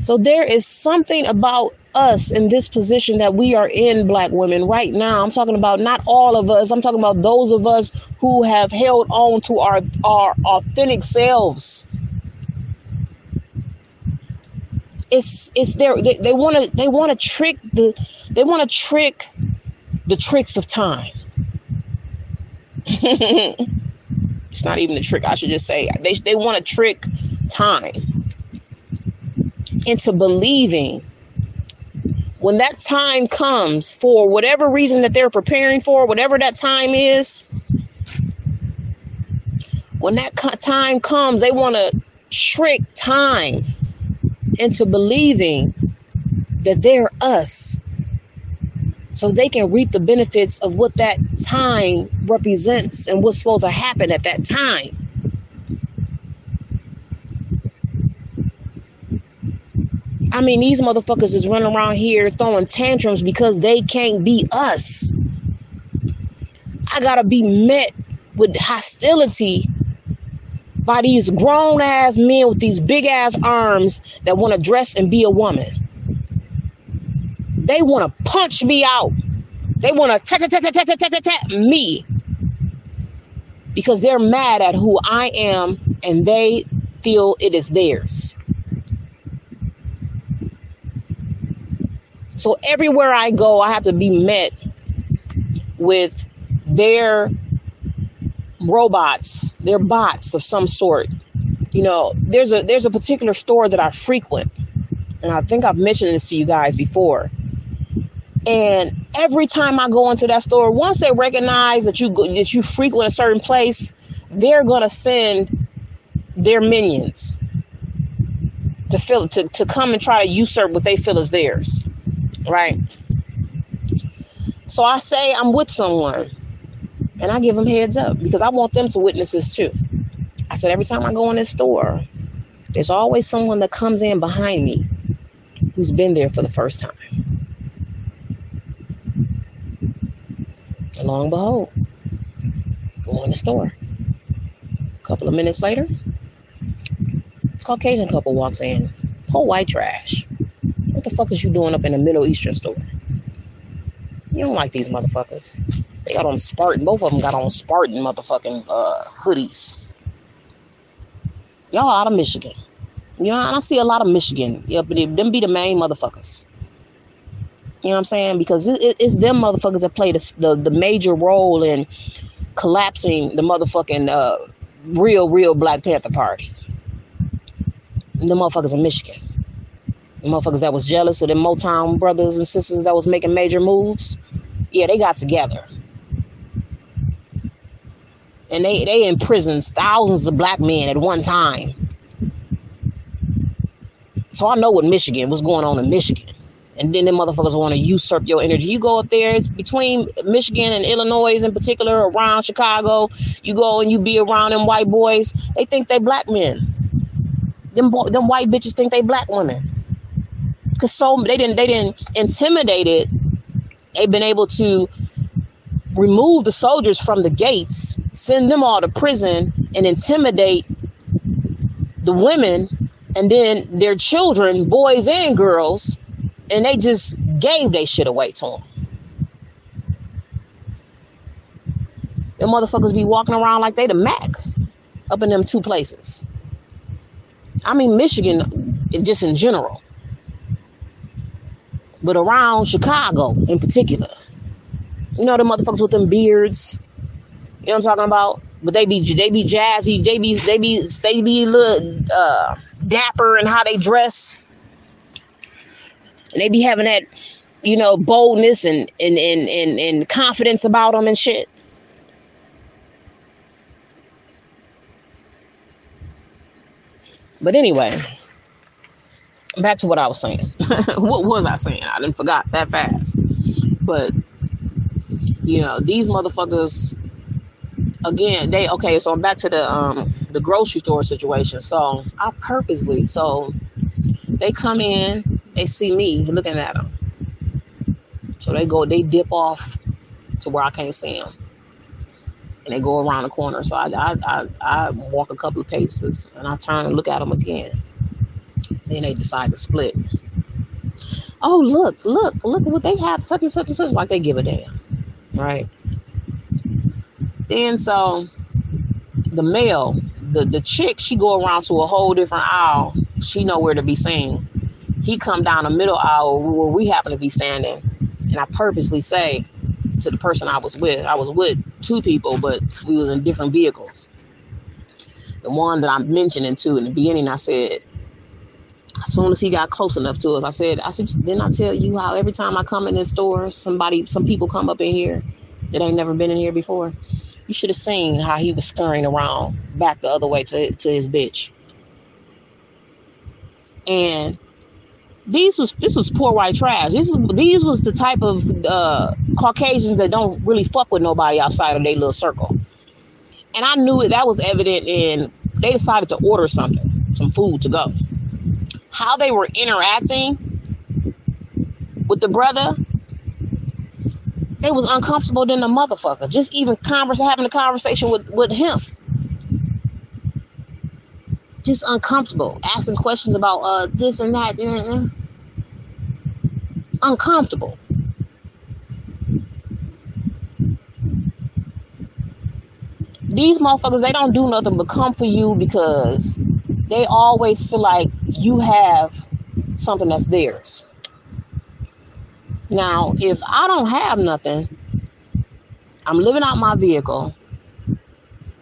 So there is something about us in this position that we are in, black women, right now. I'm talking about not all of us. I'm talking about those of us who have held on to our our authentic selves. It's it's there. They want to they want to trick the they want to trick the tricks of time. it's not even a trick. I should just say they they want to trick time into believing when that time comes for whatever reason that they're preparing for, whatever that time is, when that time comes, they want to trick time into believing that they're us so they can reap the benefits of what that time represents and what's supposed to happen at that time. I mean, these motherfuckers is running around here throwing tantrums because they can't be us. I gotta be met with hostility by these grown ass men with these big ass arms that want to dress and be a woman. They want to punch me out. They want to tap, tap, tap, tap, tap, tap, tap me because they're mad at who I am and they feel it is theirs. So everywhere I go, I have to be met with their robots, their bots of some sort. You know, there's a there's a particular store that I frequent, and I think I've mentioned this to you guys before. And every time I go into that store, once they recognize that you go, that you frequent a certain place, they're gonna send their minions to fill to, to come and try to usurp what they feel is theirs. Right? So I say I'm with someone and I give them heads up because I want them to witness this too. I said every time I go in this store, there's always someone that comes in behind me who's been there for the first time. And long behold, go in the store. A couple of minutes later, Caucasian couple walks in, whole white trash. What the fuck is you doing up in a Middle Eastern store? You don't like these motherfuckers. They got on Spartan. Both of them got on Spartan motherfucking uh, hoodies. Y'all out of Michigan. You know, and I see a lot of Michigan. Yep, them be the main motherfuckers. You know what I'm saying? Because it, it, it's them motherfuckers that play the, the, the major role in collapsing the motherfucking uh, real, real Black Panther Party. The motherfuckers in Michigan. The motherfuckers that was jealous of the Motown brothers and sisters that was making major moves. Yeah, they got together. And they, they imprisoned thousands of black men at one time. So I know what Michigan, what's going on in Michigan and then the motherfuckers want to usurp your energy. You go up there, it's between Michigan and Illinois in particular, around Chicago. You go and you be around them white boys. They think they black men. Them them white bitches think they black women. Cause so they didn't they didn't intimidate it. They've been able to remove the soldiers from the gates, send them all to prison, and intimidate the women and then their children, boys and girls, and they just gave they shit away to them. Them motherfuckers be walking around like they the Mac up in them two places. I mean, Michigan, just in general, but around Chicago in particular. You know the motherfuckers with them beards. You know what I'm talking about? But they be they be jazzy. They be they be they be little uh, dapper and how they dress and they be having that, you know, boldness and and and and, and confidence about them and shit. But anyway, back to what I was saying. what was I saying? I didn't forgot that fast. But you know, these motherfuckers again, they okay, so I'm back to the um the grocery store situation. So I purposely so they come in they see me looking at them. So they go, they dip off to where I can't see them. And they go around the corner. So I, I, I, I walk a couple of paces and I turn and look at them again. Then they decide to split. Oh, look, look, look what they have, such and such and such, like they give a damn. Right? Then so the male, the, the chick, she go around to a whole different aisle. She nowhere to be seen he come down the middle aisle where we happen to be standing, and I purposely say to the person I was with, I was with two people, but we was in different vehicles. The one that I'm mentioning to in the beginning, I said, as soon as he got close enough to us, I said, I said, didn't I tell you how every time I come in this store, somebody, some people come up in here that ain't never been in here before? You should have seen how he was scurrying around back the other way to, to his bitch. And these was this was poor white trash. This is these was the type of uh, Caucasians that don't really fuck with nobody outside of their little circle. And I knew it. That was evident in they decided to order something, some food to go. How they were interacting with the brother, it was uncomfortable than the motherfucker. Just even converse, having a conversation with with him. Just uncomfortable. Asking questions about uh this and that. Uncomfortable. These motherfuckers they don't do nothing but come for you because they always feel like you have something that's theirs now if i don't have nothing i'm living out my vehicle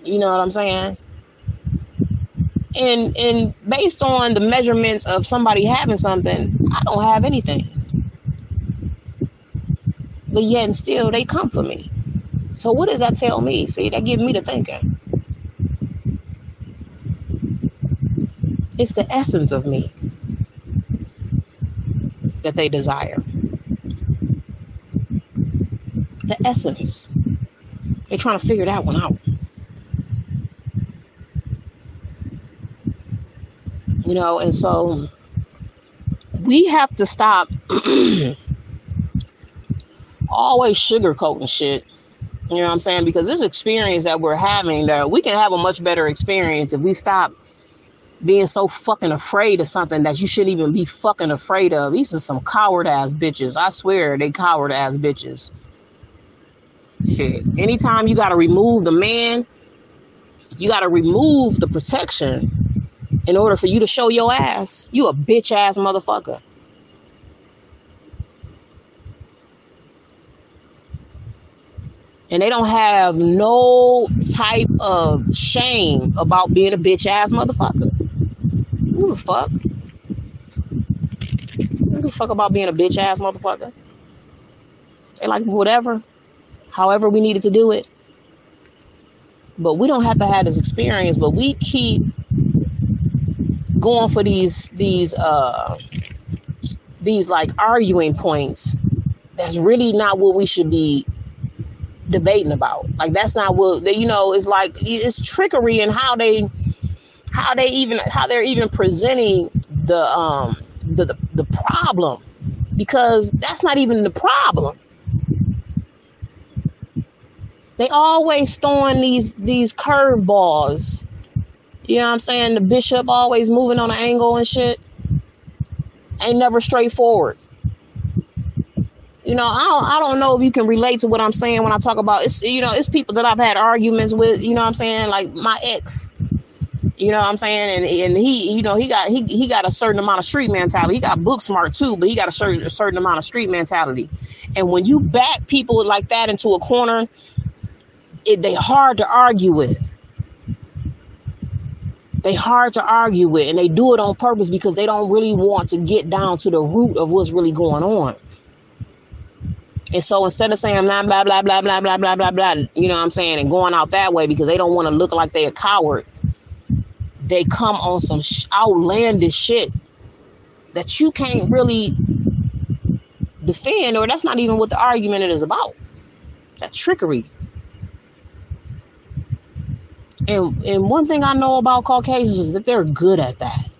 you know what i'm saying and and based on the measurements of somebody having something, I don't have anything. But yet and still they come for me. So what does that tell me? See, that gives me the thinking. It's the essence of me that they desire. The essence. They're trying to figure that one out. you know, and so we have to stop always sugarcoating shit. You know what I'm saying? Because this experience that we're having, we can have a much better experience if we stop being so fucking afraid of something that you shouldn't even be fucking afraid of. These are some coward ass bitches. I swear they coward ass bitches. Shit. Anytime you gotta remove the man, you gotta remove the protection in order for you to show your ass. You a bitch ass motherfucker. And they don't have no type of shame about being a bitch ass motherfucker. Who the fuck? Who the fuck about being a bitch ass motherfucker? They like whatever, however we needed to do it. But we don't have to have this experience, but we keep going for these these uh these like arguing points that's really not what we should be debating about like that's not what they you know it's like it's trickery in how they how they even how they're even presenting the um the the, the problem because that's not even the problem they always throwing these these curveballs you know what I'm saying? The bishop always moving on an angle and shit. Ain't never straightforward. You know, I don't, I don't know if you can relate to what I'm saying when I talk about it's you know, it's people that I've had arguments with, you know what I'm saying? Like my ex. You know what I'm saying? And and he, you know, he got he he got a certain amount of street mentality. He got book smart too, but he got a certain a certain amount of street mentality. And when you back people like that into a corner, it, they hard to argue with they hard to argue with and they do it on purpose because they don't really want to get down to the root of what's really going on. And so instead of saying blah blah blah blah blah blah blah blah blah, you know what I'm saying, and going out that way because they don't want to look like they're a coward, they come on some outlandish shit that you can't really defend, or that's not even what the argument is about. That trickery. And and one thing I know about Caucasians is that they're good at that.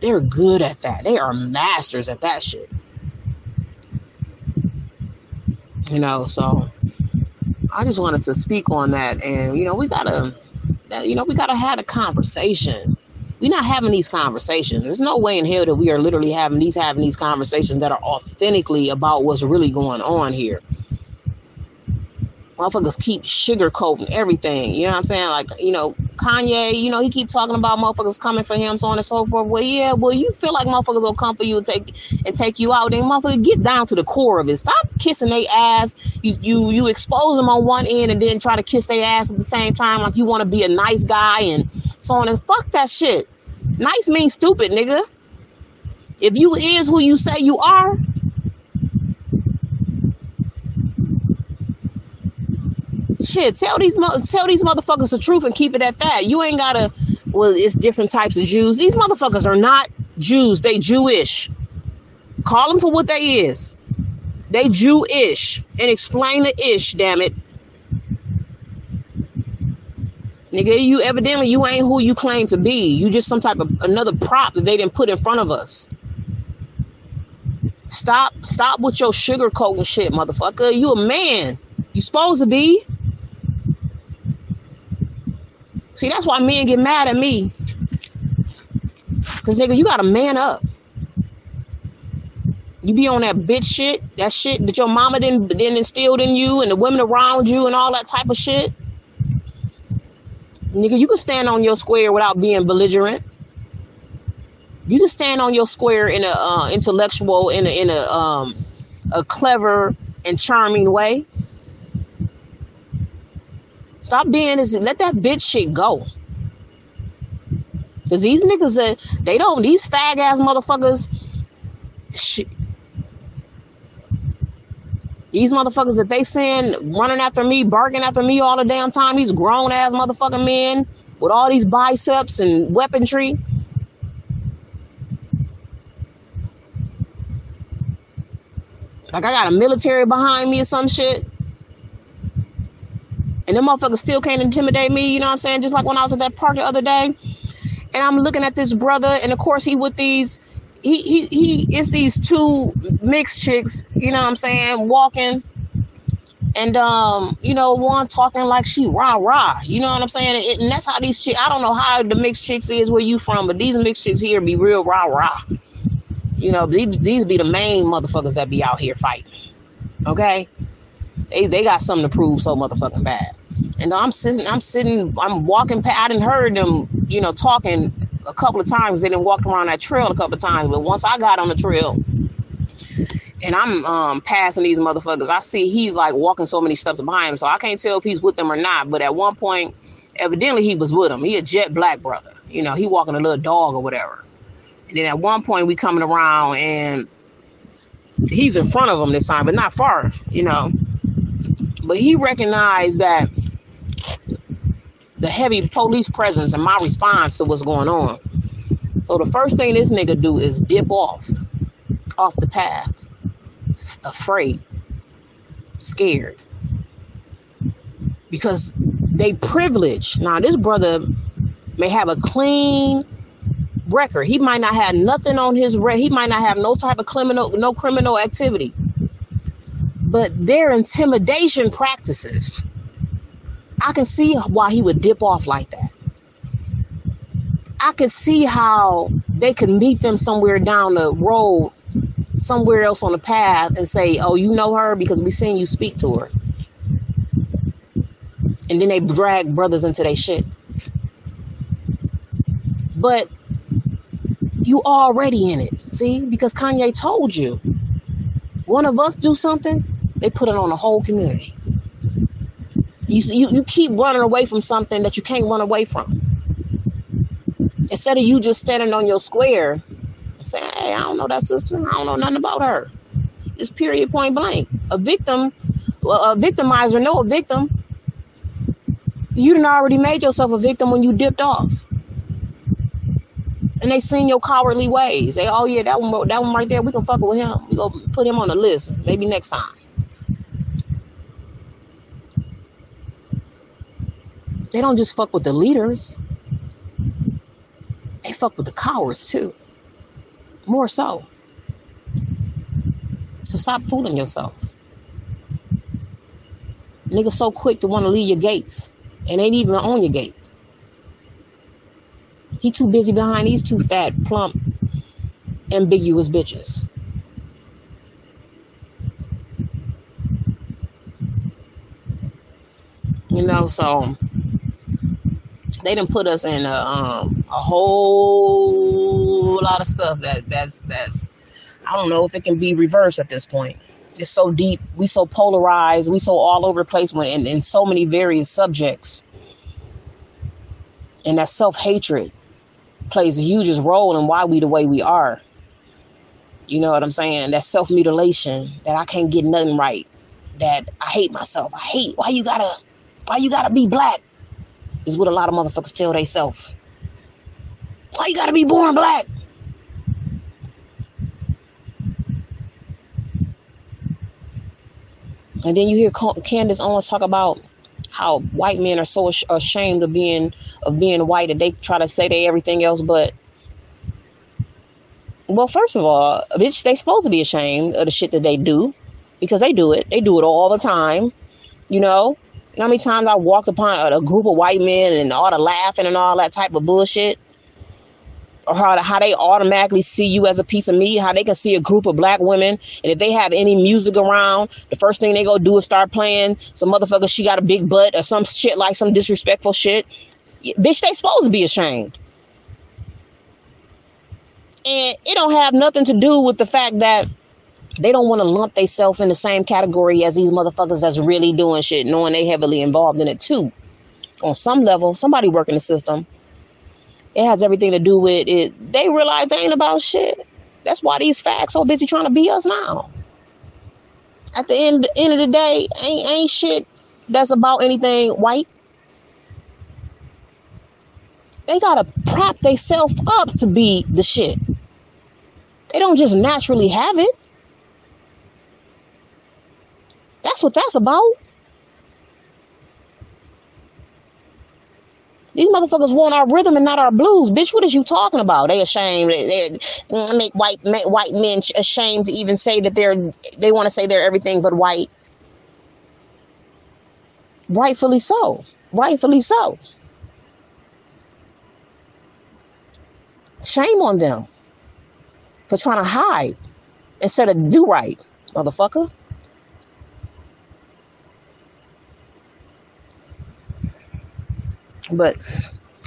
They're good at that. They are masters at that shit. You know, so I just wanted to speak on that and you know, we got to you know, we got to have a conversation. We're not having these conversations. There's no way in hell that we are literally having these having these conversations that are authentically about what's really going on here motherfuckers keep sugarcoating everything. You know what I'm saying? Like, you know, Kanye, you know, he keep talking about motherfuckers coming for him, so on and so forth. Well, yeah, well, you feel like motherfuckers will come for you and take and take you out. Then motherfucker get down to the core of it. Stop kissing their ass. You you you expose them on one end and then try to kiss their ass at the same time, like you want to be a nice guy and so on and fuck that shit. Nice means stupid, nigga. If you is who you say you are, shit, tell these tell these motherfuckers the truth and keep it at that. You ain't gotta. Well, it's different types of Jews. These motherfuckers are not Jews. They Jewish. Call them for what they is. They Jewish and explain the ish, damn it. Nigga, you evidently you ain't who you claim to be. You just some type of another prop that they didn't put in front of us. Stop, stop with your sugarcoating shit, motherfucker. You a man. You supposed to be. See, that's why men get mad at me. Cause nigga, you gotta man up. You be on that bitch shit, that shit that your mama didn't instilled in you and the women around you and all that type of shit. Nigga, you can stand on your square without being belligerent. You can stand on your square in a uh, intellectual, in a in a um a clever and charming way. Stop being this. Let that bitch shit go. Cause these niggas that they don't these fag ass motherfuckers. Shit, these motherfuckers that they send running after me, barking after me all the damn time, these grown ass motherfucking men with all these biceps and weaponry. Like I got a military behind me or some shit. And them motherfuckers still can't intimidate me, you know what I'm saying? Just like when I was at that park the other day. And I'm looking at this brother, and of course he with these he he he it's these two mixed chicks, you know what I'm saying, walking and um, you know, one talking like she rah rah, you know what I'm saying? And, and that's how these chicks I don't know how the mixed chicks is where you from, but these mixed chicks here be real rah rah. You know, these, these be the main motherfuckers that be out here fighting. Okay? They they got something to prove so motherfucking bad. And I'm sitting, I'm sitting, I'm walking past, I didn't heard them, you know, talking a couple of times. They didn't walk around that trail a couple of times. But once I got on the trail and I'm um, passing these motherfuckers, I see he's like walking so many steps behind him. So I can't tell if he's with them or not. But at one point, evidently he was with them. He a jet black brother. You know, he walking a little dog or whatever. And then at one point we coming around and he's in front of them this time, but not far, you know. But he recognized that the heavy police presence and my response to what's going on. So the first thing this nigga do is dip off, off the path, afraid, scared. Because they privilege. Now this brother may have a clean record. He might not have nothing on his record. He might not have no type of criminal, no criminal activity. But their intimidation practices I can see why he would dip off like that. I could see how they could meet them somewhere down the road, somewhere else on the path, and say, "Oh, you know her because we seen you speak to her." And then they drag brothers into their shit. But you already in it, see? Because Kanye told you, one of us do something, they put it on the whole community. You, you, you keep running away from something that you can't run away from. Instead of you just standing on your square and saying, hey, I don't know that sister. I don't know nothing about her. It's period point blank. A victim, a victimizer, no, a victim. You done already made yourself a victim when you dipped off. And they seen your cowardly ways. They, oh yeah, that one, that one right there, we can fuck with him. We go put him on the list. Maybe next time. They don't just fuck with the leaders. They fuck with the cowards too. More so. So stop fooling yourself. Niggas so quick to want to leave your gates and ain't even on your gate. He too busy behind these two fat, plump, ambiguous bitches. You know, so they didn't put us in a, um, a whole lot of stuff that that's that's I don't know if it can be reversed at this point. It's so deep, we so polarized, we so all over the place when in, in so many various subjects. And that self hatred plays a huge role in why we the way we are. You know what I'm saying? That self mutilation, that I can't get nothing right, that I hate myself. I hate why you gotta why you gotta be black is what a lot of motherfuckers tell theyself. Why you gotta be born black? And then you hear Candace Owens talk about how white men are so ashamed of being of being white that they try to say they everything else but well first of all bitch they supposed to be ashamed of the shit that they do because they do it they do it all the time you know you know how many times i walked upon a, a group of white men and all the laughing and all that type of bullshit or how, how they automatically see you as a piece of meat, how they can see a group of black women, and if they have any music around, the first thing they go do is start playing some motherfucker, she got a big butt, or some shit like some disrespectful shit. Bitch, they supposed to be ashamed. And it don't have nothing to do with the fact that they don't want to lump themselves in the same category as these motherfuckers that's really doing shit, knowing they heavily involved in it too. On some level, somebody working the system it has everything to do with it. They realize they ain't about shit. That's why these facts so busy trying to be us now. At the end, end of the day, ain't ain't shit that's about anything white. They gotta prop themselves up to be the shit. They don't just naturally have it. That's what that's about. These motherfuckers want our rhythm and not our blues. Bitch, what is you talking about? They ashamed. They, make white make white men ashamed to even say that they're they want to say they're everything but white. Rightfully so. Rightfully so. Shame on them for trying to hide instead of do right, motherfucker. But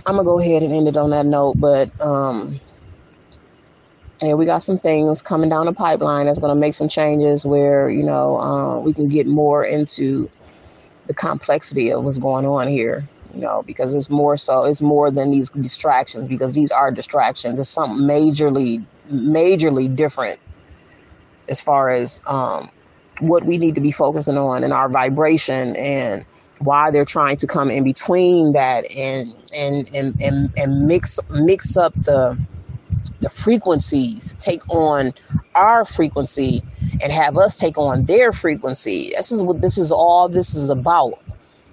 I'm gonna go ahead and end it on that note. But um, and we got some things coming down the pipeline that's gonna make some changes where you know uh, we can get more into the complexity of what's going on here. You know, because it's more so, it's more than these distractions. Because these are distractions. It's something majorly, majorly different as far as um, what we need to be focusing on and our vibration and why they're trying to come in between that and and and and, and mix mix up the the frequencies take on our frequency and have us take on their frequency. This is what this is all this is about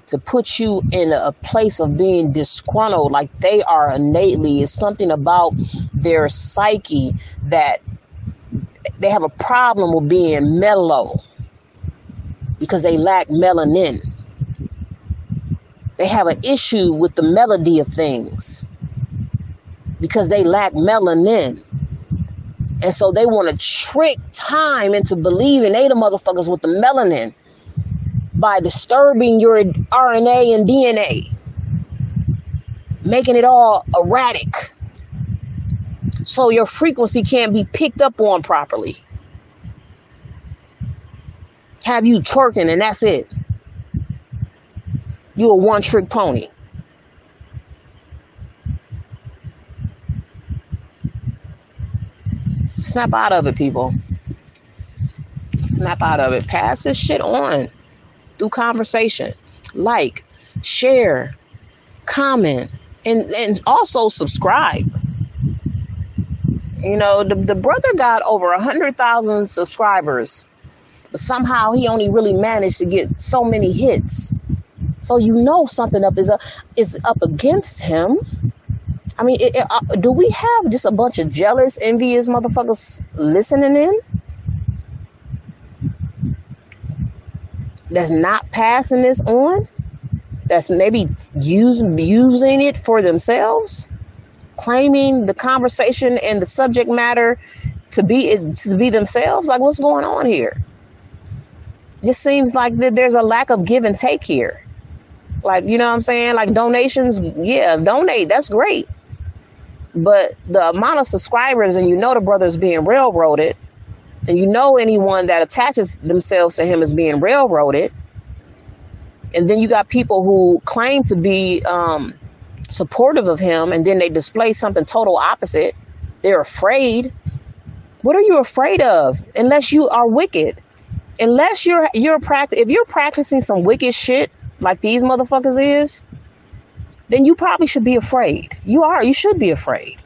to put you in a place of being disgruntled like they are innately. Is something about their psyche that they have a problem with being mellow because they lack melanin they have an issue with the melody of things because they lack melanin. And so they want to trick time into believing they the motherfuckers with the melanin by disturbing your RNA and DNA, making it all erratic. So your frequency can't be picked up on properly. Have you twerking and that's it. You a one trick pony. Snap out of it, people. Snap out of it. Pass this shit on through conversation. Like, share, comment, and, and also subscribe. You know, the, the brother got over a hundred thousand subscribers, but somehow he only really managed to get so many hits. So you know something up is up is up against him. I mean, it, it, uh, do we have just a bunch of jealous, envious motherfuckers listening in? That's not passing this on. That's maybe using using it for themselves, claiming the conversation and the subject matter to be to be themselves. Like, what's going on here? It just seems like that there's a lack of give and take here. Like, you know what I'm saying? Like donations, yeah, donate. That's great. But the amount of subscribers and you know the brother's being railroaded and you know anyone that attaches themselves to him is being railroaded. And then you got people who claim to be um, supportive of him and then they display something total opposite. They're afraid. What are you afraid of? Unless you are wicked. Unless you're you're practic if you're practicing some wicked shit, like these motherfuckers is, then you probably should be afraid. You are. You should be afraid.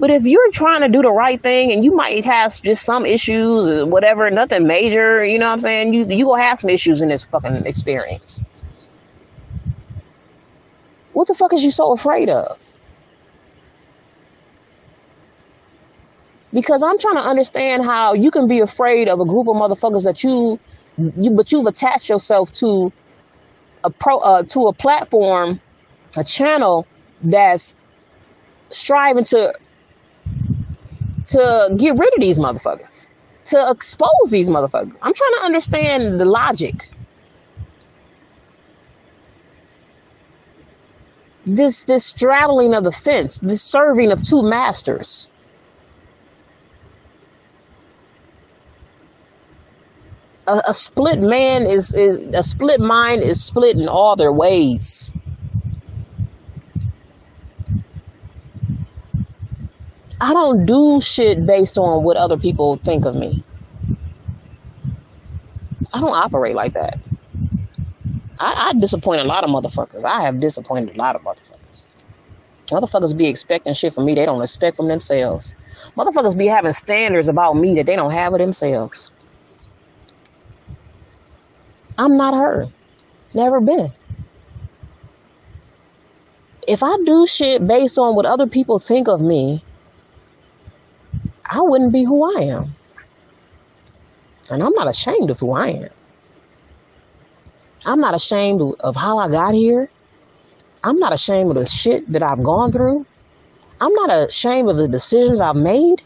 But if you're trying to do the right thing and you might have just some issues or whatever, nothing major, you know what I'm saying? You you gonna have some issues in this fucking experience. What the fuck is you so afraid of? Because I'm trying to understand how you can be afraid of a group of motherfuckers that you you but you've attached yourself to a pro uh, to a platform, a channel that's striving to to get rid of these motherfuckers, to expose these motherfuckers. I'm trying to understand the logic. This this straddling of the fence, this serving of two masters. A, a split man is is a split mind is split in all their ways. I don't do shit based on what other people think of me. I don't operate like that. I, I disappoint a lot of motherfuckers. I have disappointed a lot of motherfuckers. Motherfuckers be expecting shit from me they don't expect from themselves. Motherfuckers be having standards about me that they don't have of themselves. I'm not her. Never been. If I do shit based on what other people think of me, I wouldn't be who I am. And I'm not ashamed of who I am. I'm not ashamed of how I got here. I'm not ashamed of the shit that I've gone through. I'm not ashamed of the decisions I've made.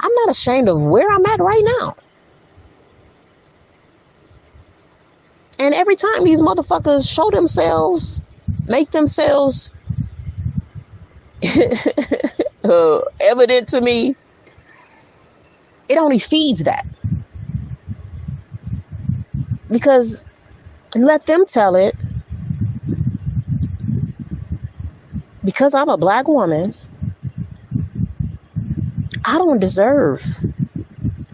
I'm not ashamed of where I'm at right now. And every time these motherfuckers show themselves, make themselves uh, evident to me, it only feeds that. Because let them tell it. Because I'm a black woman, I don't deserve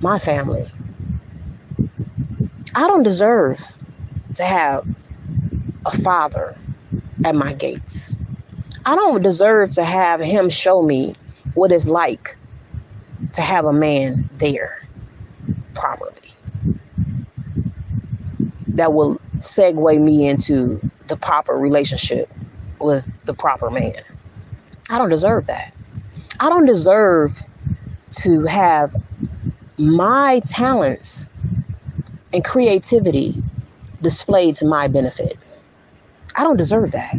my family. I don't deserve to have a father at my gates. I don't deserve to have him show me what it's like to have a man there properly that will segue me into the proper relationship with the proper man. I don't deserve that. I don't deserve to have my talents and creativity displayed to my benefit. I don't deserve that.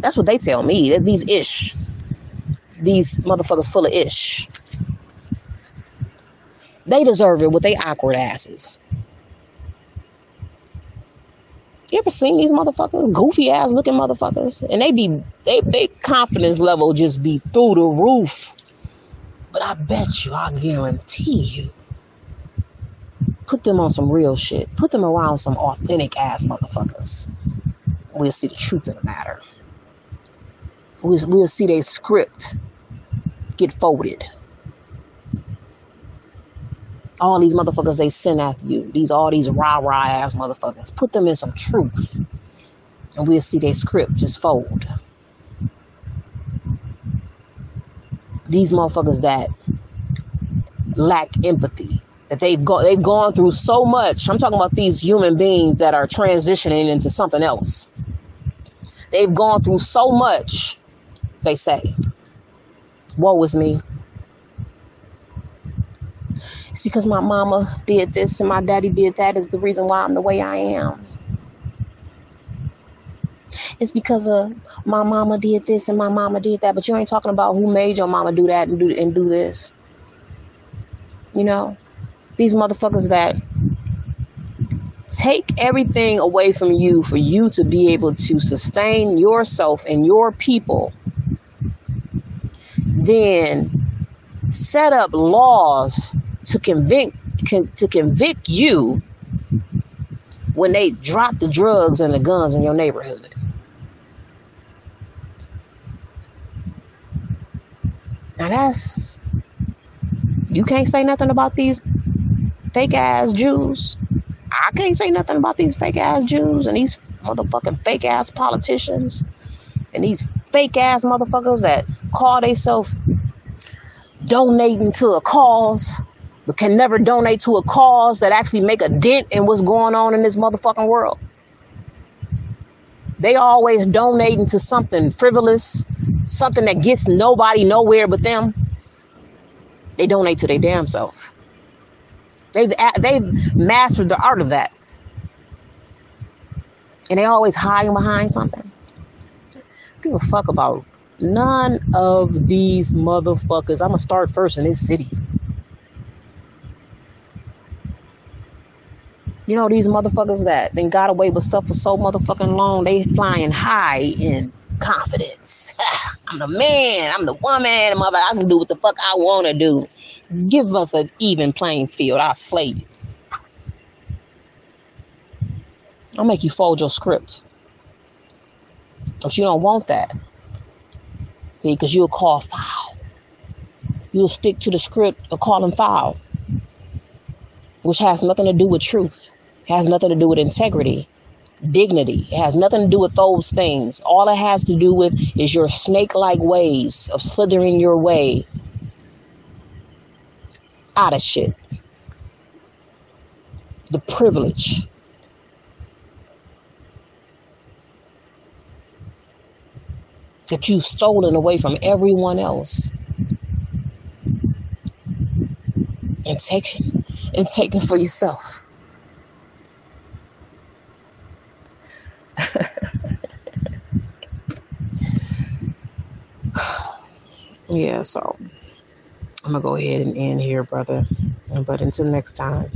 That's what they tell me. These ish. These motherfuckers full of ish. They deserve it with they awkward asses. You ever seen these motherfuckers? Goofy ass looking motherfuckers. And they be they they confidence level just be through the roof. But I bet you, I guarantee you, put them on some real shit. Put them around some authentic ass motherfuckers. We'll see the truth of the matter. We'll, we'll see their script get folded all these motherfuckers they send after you, these all these rah rah ass motherfuckers, put them in some truth, and we'll see their script just fold. These motherfuckers that lack empathy, that they've gone they've gone through so much. I'm talking about these human beings that are transitioning into something else. They've gone through so much, they say. Woe is me. It's because my mama did this and my daddy did that is the reason why I'm the way I am. It's because of my mama did this and my mama did that, but you ain't talking about who made your mama do that and do and do this. You know, these motherfuckers that take everything away from you for you to be able to sustain yourself and your people, then set up laws to convict con, to convict you when they drop the drugs and the guns in your neighborhood. Now that's you can't say nothing about these fake ass Jews. I can't say nothing about these fake ass Jews and these motherfucking fake ass politicians and these fake ass motherfuckers that call themselves donating to a cause, but can never donate to a cause that actually make a dent in what's going on in this motherfucking world. They always donating to something frivolous, something that gets nobody nowhere but them. They donate to their damn self. They've they've mastered the art of that, and they always hiding behind something. Give a fuck about none of these motherfuckers. I'm gonna start first in this city. You know these motherfuckers that then got away with stuff for so motherfucking long. They flying high in confidence. I'm the man. I'm the woman. Mother, I can do what the fuck I want to do. Give us an even playing field. I'll slay you. I'll make you fold your script. But you don't want that. See, because you'll call foul. You'll stick to the script or call them foul, which has nothing to do with truth, it has nothing to do with integrity, dignity. It has nothing to do with those things. All it has to do with is your snake like ways of slithering your way out of shit. The privilege. That you've stolen away from everyone else. And taken and taken for yourself. yeah, so I'm gonna go ahead and end here, brother. But until next time.